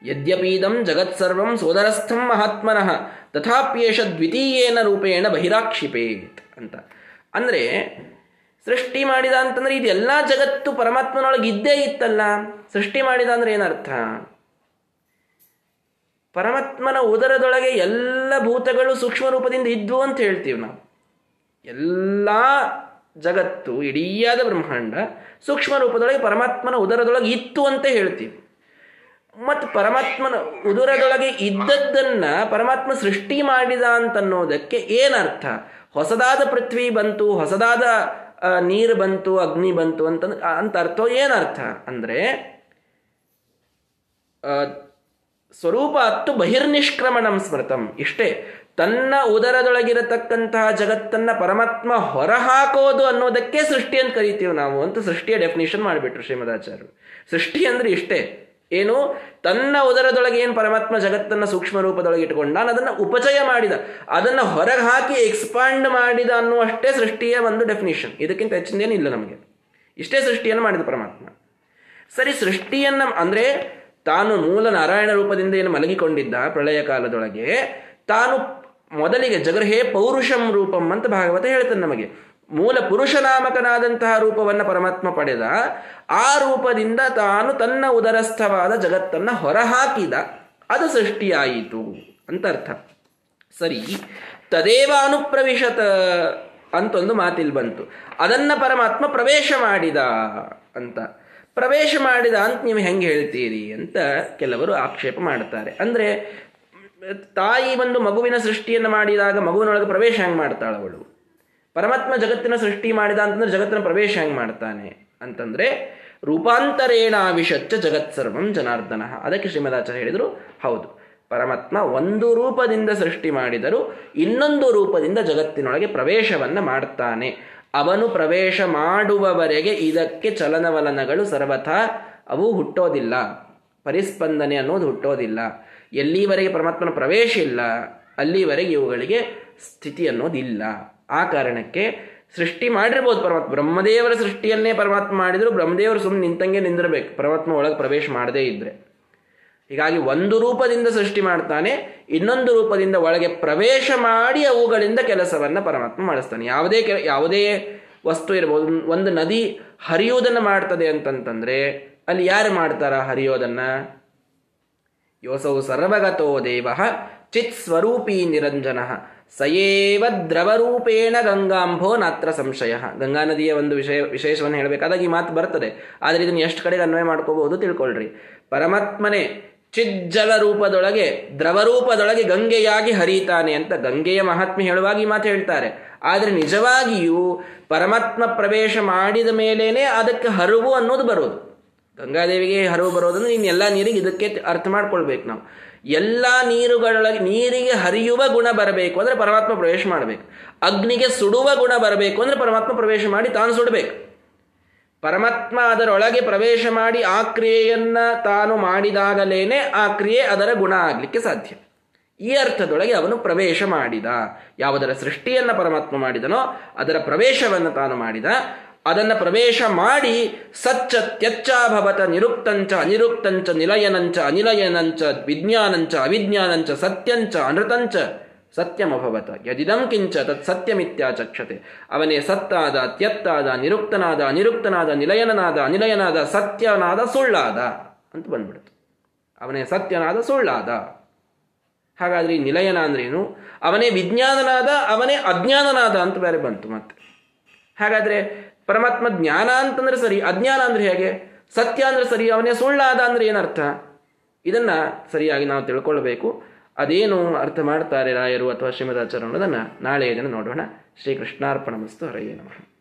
ಯದ್ಯಪೀದಂ ಜಗತ್ಸರ್ವಂ ಸೋದರಸ್ಥಂ ಮಹಾತ್ಮನಃ. ತಥಾಪ್ಯೇಷ ದ್ವಿತೀಯೇನ ರೂಪೇಣ ಬಹಿರಾಕ್ಷಿಪೇತ್. ಅಂತ. ಅಂದರೆ, ಸೃಷ್ಟಿ ಮಾಡಿದ ಅಂತಂದ್ರೆ ಇದೆಲ್ಲ ಜಗತ್ತು ಪರಮಾತ್ಮನೊಳಗೆ ಇದ್ದೇ ಇತ್ತಲ್ಲ. ಸೃಷ್ಟಿ ಮಾಡಿದ ಅಂದ್ರೆ ಏನರ್ಥ? ಪರಮಾತ್ಮನ ಉದರದೊಳಗೆ ಎಲ್ಲ ಭೂತಗಳು ಸೂಕ್ಷ್ಮ ರೂಪದಿಂದ ಇದ್ವು ಅಂತ ಹೇಳ್ತೀವಿ ನಾವು. ಎಲ್ಲ ಜಗತ್ತು ಇಡೀಯಾದ ಬ್ರಹ್ಮಾಂಡ ಸೂಕ್ಷ್ಮ ರೂಪದೊಳಗೆ ಪರಮಾತ್ಮನ ಉದರದೊಳಗೆ ಇತ್ತು ಅಂತ ಹೇಳ್ತೀವಿ. ಮತ್ತು ಪರಮಾತ್ಮನ ಉದರದೊಳಗೆ ಇದ್ದದ್ದನ್ನ ಪರಮಾತ್ಮ ಸೃಷ್ಟಿ ಮಾಡಿದ ಅಂತನ್ನೋದಕ್ಕೆ ಏನರ್ಥ? ಹೊಸದಾದ ಪೃಥ್ವಿ ಬಂತು, ಹೊಸದಾದ ನೀರು ಬಂತು, ಅಗ್ನಿ ಬಂತು ಅಂತ ಅಂತ ಅರ್ಥ, ಏನರ್ಥ ಅಂದರೆ ಸ್ವರೂಪ ಅತ್ತು ಬಹಿರ್ನಿಷ್ಕ್ರಮಣಂ ಸ್ಮೃತಂ. ಇಷ್ಟೇ, ತನ್ನ ಉದರದೊಳಗಿರತಕ್ಕಂತಹ ಜಗತ್ತನ್ನ ಪರಮಾತ್ಮ ಹೊರಹಾಕೋದು ಅನ್ನೋದಕ್ಕೆ ಸೃಷ್ಟಿ ಅಂತ ಕರಿತೀವಿ ನಾವು ಅಂತ ಸೃಷ್ಟಿಯ ಡೆಫಿನೇಷನ್ ಮಾಡಿಬಿಟ್ರು ಶ್ರೀಮದಾಚಾರ್ಯರು ಸೃಷ್ಟಿ ಅಂದ್ರೆ ಇಷ್ಟೇ ಏನು ತನ್ನ ಉದರದೊಳಗೆ ಏನು ಪರಮಾತ್ಮ ಜಗತ್ತನ್ನು ಸೂಕ್ಷ್ಮ ರೂಪದೊಳಗೆ ಇಟ್ಟುಕೊಂಡ ಅದನ್ನು ಉಪಚಯ ಮಾಡಿದ. ಅದನ್ನು ಹೊರಗೆ ಹಾಕಿ ಎಕ್ಸ್ಪಾಂಡ್ ಮಾಡಿದ ಅನ್ನುವಷ್ಟೇ ಸೃಷ್ಟಿಯ ಒಂದು ಡೆಫಿನಿಷನ್ ಇದಕ್ಕಿಂತ ಹೆಚ್ಚಿಂದೇನಿಲ್ಲ ನಮಗೆ. ಇಷ್ಟೇ ಸೃಷ್ಟಿಯನ್ನು ಮಾಡಿದ ಪರಮಾತ್ಮ. ಸರಿ, ಸೃಷ್ಟಿಯನ್ನು ಅಂದರೆ ತಾನು ಮೂಲ ನಾರಾಯಣ ರೂಪದಿಂದ ಏನು ಮಲಗಿಕೊಂಡಿದ್ದ ಪ್ರಳಯ ಕಾಲದೊಳಗೆ ತಾನು ಮೊದಲಿಗೆ ಜಗರ್ಹೇ ಪೌರುಷಂ ರೂಪಂ ಅಂತ ಭಾಗವತ ಹೇಳ್ತಾನೆ ನಮಗೆ. ಮೂಲ ಪುರುಷನಾಮಕನಾದಂತಹ ರೂಪವನ್ನು ಪರಮಾತ್ಮ ಪಡೆದ, ಆ ರೂಪದಿಂದ ತಾನು ತನ್ನ ಉದರಸ್ಥವಾದ ಜಗತ್ತನ್ನು ಹೊರಹಾಕಿದ. ಅದು ಸೃಷ್ಟಿಯಾಯಿತು ಅಂತ ಅರ್ಥ. ಸರಿ ತದೇವ ಅನುಪ್ರವಿಶತ ಅಂತೊಂದು ಮಾತಿಲ್ಲಿ ಬಂತು. ಅದನ್ನ ಪರಮಾತ್ಮ ಪ್ರವೇಶ ಮಾಡಿದ ಅಂತ. ಪ್ರವೇಶ ಮಾಡಿದ ಅಂತ ನೀವು ಹೆಂಗೆ ಹೇಳ್ತೀರಿ ಅಂತ ಕೆಲವರು ಆಕ್ಷೇಪ ಮಾಡ್ತಾರೆ. ಅಂದರೆ ತಾಯಿ ಒಂದು ಮಗುವಿನ ಸೃಷ್ಟಿಯನ್ನು ಮಾಡಿದಾಗ ಮಗುವಿನೊಳಗೆ ಪ್ರವೇಶ ಹೆಂಗೆ ಮಾಡ್ತಾಳ ಅವಳು? ಪರಮಾತ್ಮ ಜಗತ್ತಿನ ಸೃಷ್ಟಿ ಮಾಡಿದ ಅಂತಂದ್ರೆ ಜಗತ್ತಿನ ಪ್ರವೇಶ ಹೆಂಗೆ ಮಾಡ್ತಾನೆ ಅಂತಂದ್ರೆ ರೂಪಾಂತರೇಣ ವಿಷಚ್ಚ ಜಗತ್ ಸರ್ವಂ ಜನಾರ್ದನ. ಅದಕ್ಕೆ ಶ್ರೀಮದಾಚಾರ್ಯ ಹೇಳಿದರು, ಹೌದು. ಪರಮಾತ್ಮ ಒಂದು ರೂಪದಿಂದ ಸೃಷ್ಟಿ ಮಾಡಿದರೂ ಇನ್ನೊಂದು ರೂಪದಿಂದ ಜಗತ್ತಿನೊಳಗೆ ಪ್ರವೇಶವನ್ನ ಮಾಡ್ತಾನೆ. ಅವನು ಪ್ರವೇಶ ಮಾಡುವವರೆಗೆ ಇದಕ್ಕೆ ಚಲನವಲನಗಳು ಸರ್ವಥಾ ಅವು ಹುಟ್ಟೋದಿಲ್ಲ. ಪರಿಸ್ಪಂದನೆ ಅನ್ನೋದು ಹುಟ್ಟೋದಿಲ್ಲ. ಎಲ್ಲಿವರೆಗೆ ಪರಮಾತ್ಮನ ಪ್ರವೇಶ ಇಲ್ಲ, ಅಲ್ಲಿವರೆಗೆ ಇವುಗಳಿಗೆ ಸ್ಥಿತಿ ಅನ್ನೋದಿಲ್ಲ. ಆ ಕಾರಣಕ್ಕೆ ಸೃಷ್ಟಿ ಮಾಡಿರ್ಬೋದು ಪರಮಾತ್ಮ. ಬ್ರಹ್ಮದೇವರ ಸೃಷ್ಟಿಯನ್ನೇ ಪರಮಾತ್ಮ ಮಾಡಿದ್ರು, ಬ್ರಹ್ಮದೇವರು ಸುಮ್ಮನೆ ನಿಂತಂಗೆ ನಿಂದಿರಬೇಕು. ಪರಮಾತ್ಮ ಒಳಗೆ ಪ್ರವೇಶ ಮಾಡದೇ ಇದ್ರೆ. ಹೀಗಾಗಿ ಒಂದು ರೂಪದಿಂದ ಸೃಷ್ಟಿ ಮಾಡ್ತಾನೆ, ಇನ್ನೊಂದು ರೂಪದಿಂದ ಒಳಗೆ ಪ್ರವೇಶ ಮಾಡಿ ಅವುಗಳಿಂದ ಕೆಲಸವನ್ನ ಪರಮಾತ್ಮ ಮಾಡಿಸ್ತಾನೆ. ಯಾವುದೇ ಕೆ, ಯಾವುದೇ ವಸ್ತು ಇರಬಹುದು ಒಂದು ನದಿ ಹರಿಯುವುದನ್ನು ಮಾಡ್ತದೆ ಅಂತಂತಂದ್ರೆ, ಅಲ್ಲಿ ಯಾರು ಮಾಡ್ತಾರ ಹರಿಯೋದನ್ನ? ಯೋಸವು ಸರ್ವಗತೋ ದೇವ ಚಿತ್ ಸ್ವರೂಪಿ ನಿರಂಜನ. ಸಯೇವ ದ್ರವರೂಪೇಣ ಗಂಗಾಂಭೋ ನಾತ್ರ ಸಂಶಯ. ಗಂಗಾ ನದಿಯ ಒಂದು ವಿಷಯ, ವಿಶೇಷವನ್ನು ಹೇಳಬೇಕಾದಾಗ ಈ ಮಾತು ಬರ್ತದೆ. ಆದರೆ ಇದನ್ನು ಎಷ್ಟು ಕಡೆಗೆ ಅನ್ವಯ ಮಾಡ್ಕೋಬಹುದು ತಿಳ್ಕೊಳ್ರಿ. ಪರಮಾತ್ಮನೇ ಚಿಜ್ಜಲ ರೂಪದೊಳಗೆ, ದ್ರವರೂಪದೊಳಗೆ ಗಂಗೆಯಾಗಿ ಹರಿತಾನೆ ಅಂತ ಗಂಗೆಯ ಮಹಾತ್ಮೆ ಹೇಳುವಾಗ ಈ ಮಾತು ಹೇಳ್ತಾರೆ. ಆದರೆ ನಿಜವಾಗಿಯೂ ಪರಮಾತ್ಮ ಪ್ರವೇಶ ಮಾಡಿದ ಮೇಲೇನೆ ಅದಕ್ಕೆ ಹರಿವು ಅನ್ನೋದು ಬರೋದು. ಗಂಗಾದೇವಿಗೆ ಹರಿವು ಬರೋದನ್ನು ನೀನು ಎಲ್ಲ ನೀರಿಗೆ ಇದಕ್ಕೆ ಅರ್ಥ ಮಾಡ್ಕೊಳ್ಬೇಕು ನಾವು. ಎಲ್ಲ ನೀರುಗಳೊಳಗೆ, ನೀರಿಗೆ ಹರಿಯುವ ಗುಣ ಬರಬೇಕು ಅಂದರೆ ಪರಮಾತ್ಮ ಪ್ರವೇಶ ಮಾಡಬೇಕು. ಅಗ್ನಿಗೆ ಸುಡುವ ಗುಣ ಬರಬೇಕು ಅಂದರೆ ಪರಮಾತ್ಮ ಪ್ರವೇಶ ಮಾಡಿ ತಾನು ಸುಡಬೇಕು. ಪರಮಾತ್ಮ ಅದರೊಳಗೆ ಪ್ರವೇಶ ಮಾಡಿ ಆ ಕ್ರಿಯೆಯನ್ನು ತಾನು ಮಾಡಿದಾಗಲೇನೆ ಆ ಕ್ರಿಯೆ ಅದರ ಗುಣ ಆಗಲಿಕ್ಕೆ ಸಾಧ್ಯ. ಈ ಅರ್ಥದೊಳಗೆ ಅವನು ಪ್ರವೇಶ ಮಾಡಿದ. ಯಾವುದರ ಸೃಷ್ಟಿಯನ್ನು ಪರಮಾತ್ಮ ಮಾಡಿದನೋ ಅದರ ಪ್ರವೇಶವನ್ನು ತಾನು ಮಾಡಿದ. ಅದನ್ನು ಪ್ರವೇಶ ಮಾಡಿ ಸಚ್ಚ ತ್ಯಚ್ಚಾಭವತ ನಿರುಕ್ತಂಚ ಅನಿರುಕ್ತಂಚ ನಿಲಯನಂಚ ಅನಿಲಯನಂಚ ವಿಜ್ಞಾನಂಚ ಅವಿಜ್ಞಾನಂಚ ಸತ್ಯಂಚ ಅನೃತಂಚ ಸತ್ಯಮಭವತ. ಯದಿದಂ ಕಿಂಚ ತತ್ ಸತ್ಯಮಿತ್ಯಾಚಕ್ಷತೆ ಅವನೇ ಸತ್ತಾದ, ತ್ಯತ್ತಾದ, ನಿರುಕ್ತನಾದ, ಅನಿರುಕ್ತನಾದ, ನಿಲಯನನಾದ, ಅನಿಲಯನಾದ, ಸತ್ಯನಾದ, ಸುಳ್ಳಾದ ಅಂತ ಬಂದ್ಬಿಡ್ತು ಅವನೇ ಸತ್ಯನಾದ, ಸುಳ್ಳಾದ. ಹಾಗಾದ್ರೆ ಈ ನಿಲಯನ ಅಂದ್ರೇನು? ಅವನೇ ವಿಜ್ಞಾನನಾದ, ಅವನೇ ಅಜ್ಞಾನನಾದ ಅಂತ ಬೇರೆ ಬಂತು ಮತ್ತೆ. ಹಾಗಾದ್ರೆ ಪರಮಾತ್ಮ ಜ್ಞಾನ ಅಂತಂದ್ರೆ ಸರಿ, ಅಜ್ಞಾನ ಅಂದ್ರೆ ಹೇಗೆ? ಸತ್ಯ ಅಂದ್ರೆ ಸರಿ, ಅವನೇ ಸುಳ್ಳಾದ ಅಂದ್ರೆ ಏನರ್ಥ? ಇದನ್ನ ಸರಿಯಾಗಿ ನಾವು ತಿಳ್ಕೊಳ್ಬೇಕು. ಅದೇನು ಅರ್ಥ ಮಾಡ್ತಾರೆ ರಾಯರು ಅಥವಾ ಶ್ರೀಮದಾಚಾರ್ಯ ಅನ್ನೋದನ್ನ ನಾಳೆ ಇದನ್ನು ನೋಡೋಣ. ಶ್ರೀ ಕೃಷ್ಣಾರ್ಪಣ ಮಸ್ತು ಹರಯೇ ನಮಃ.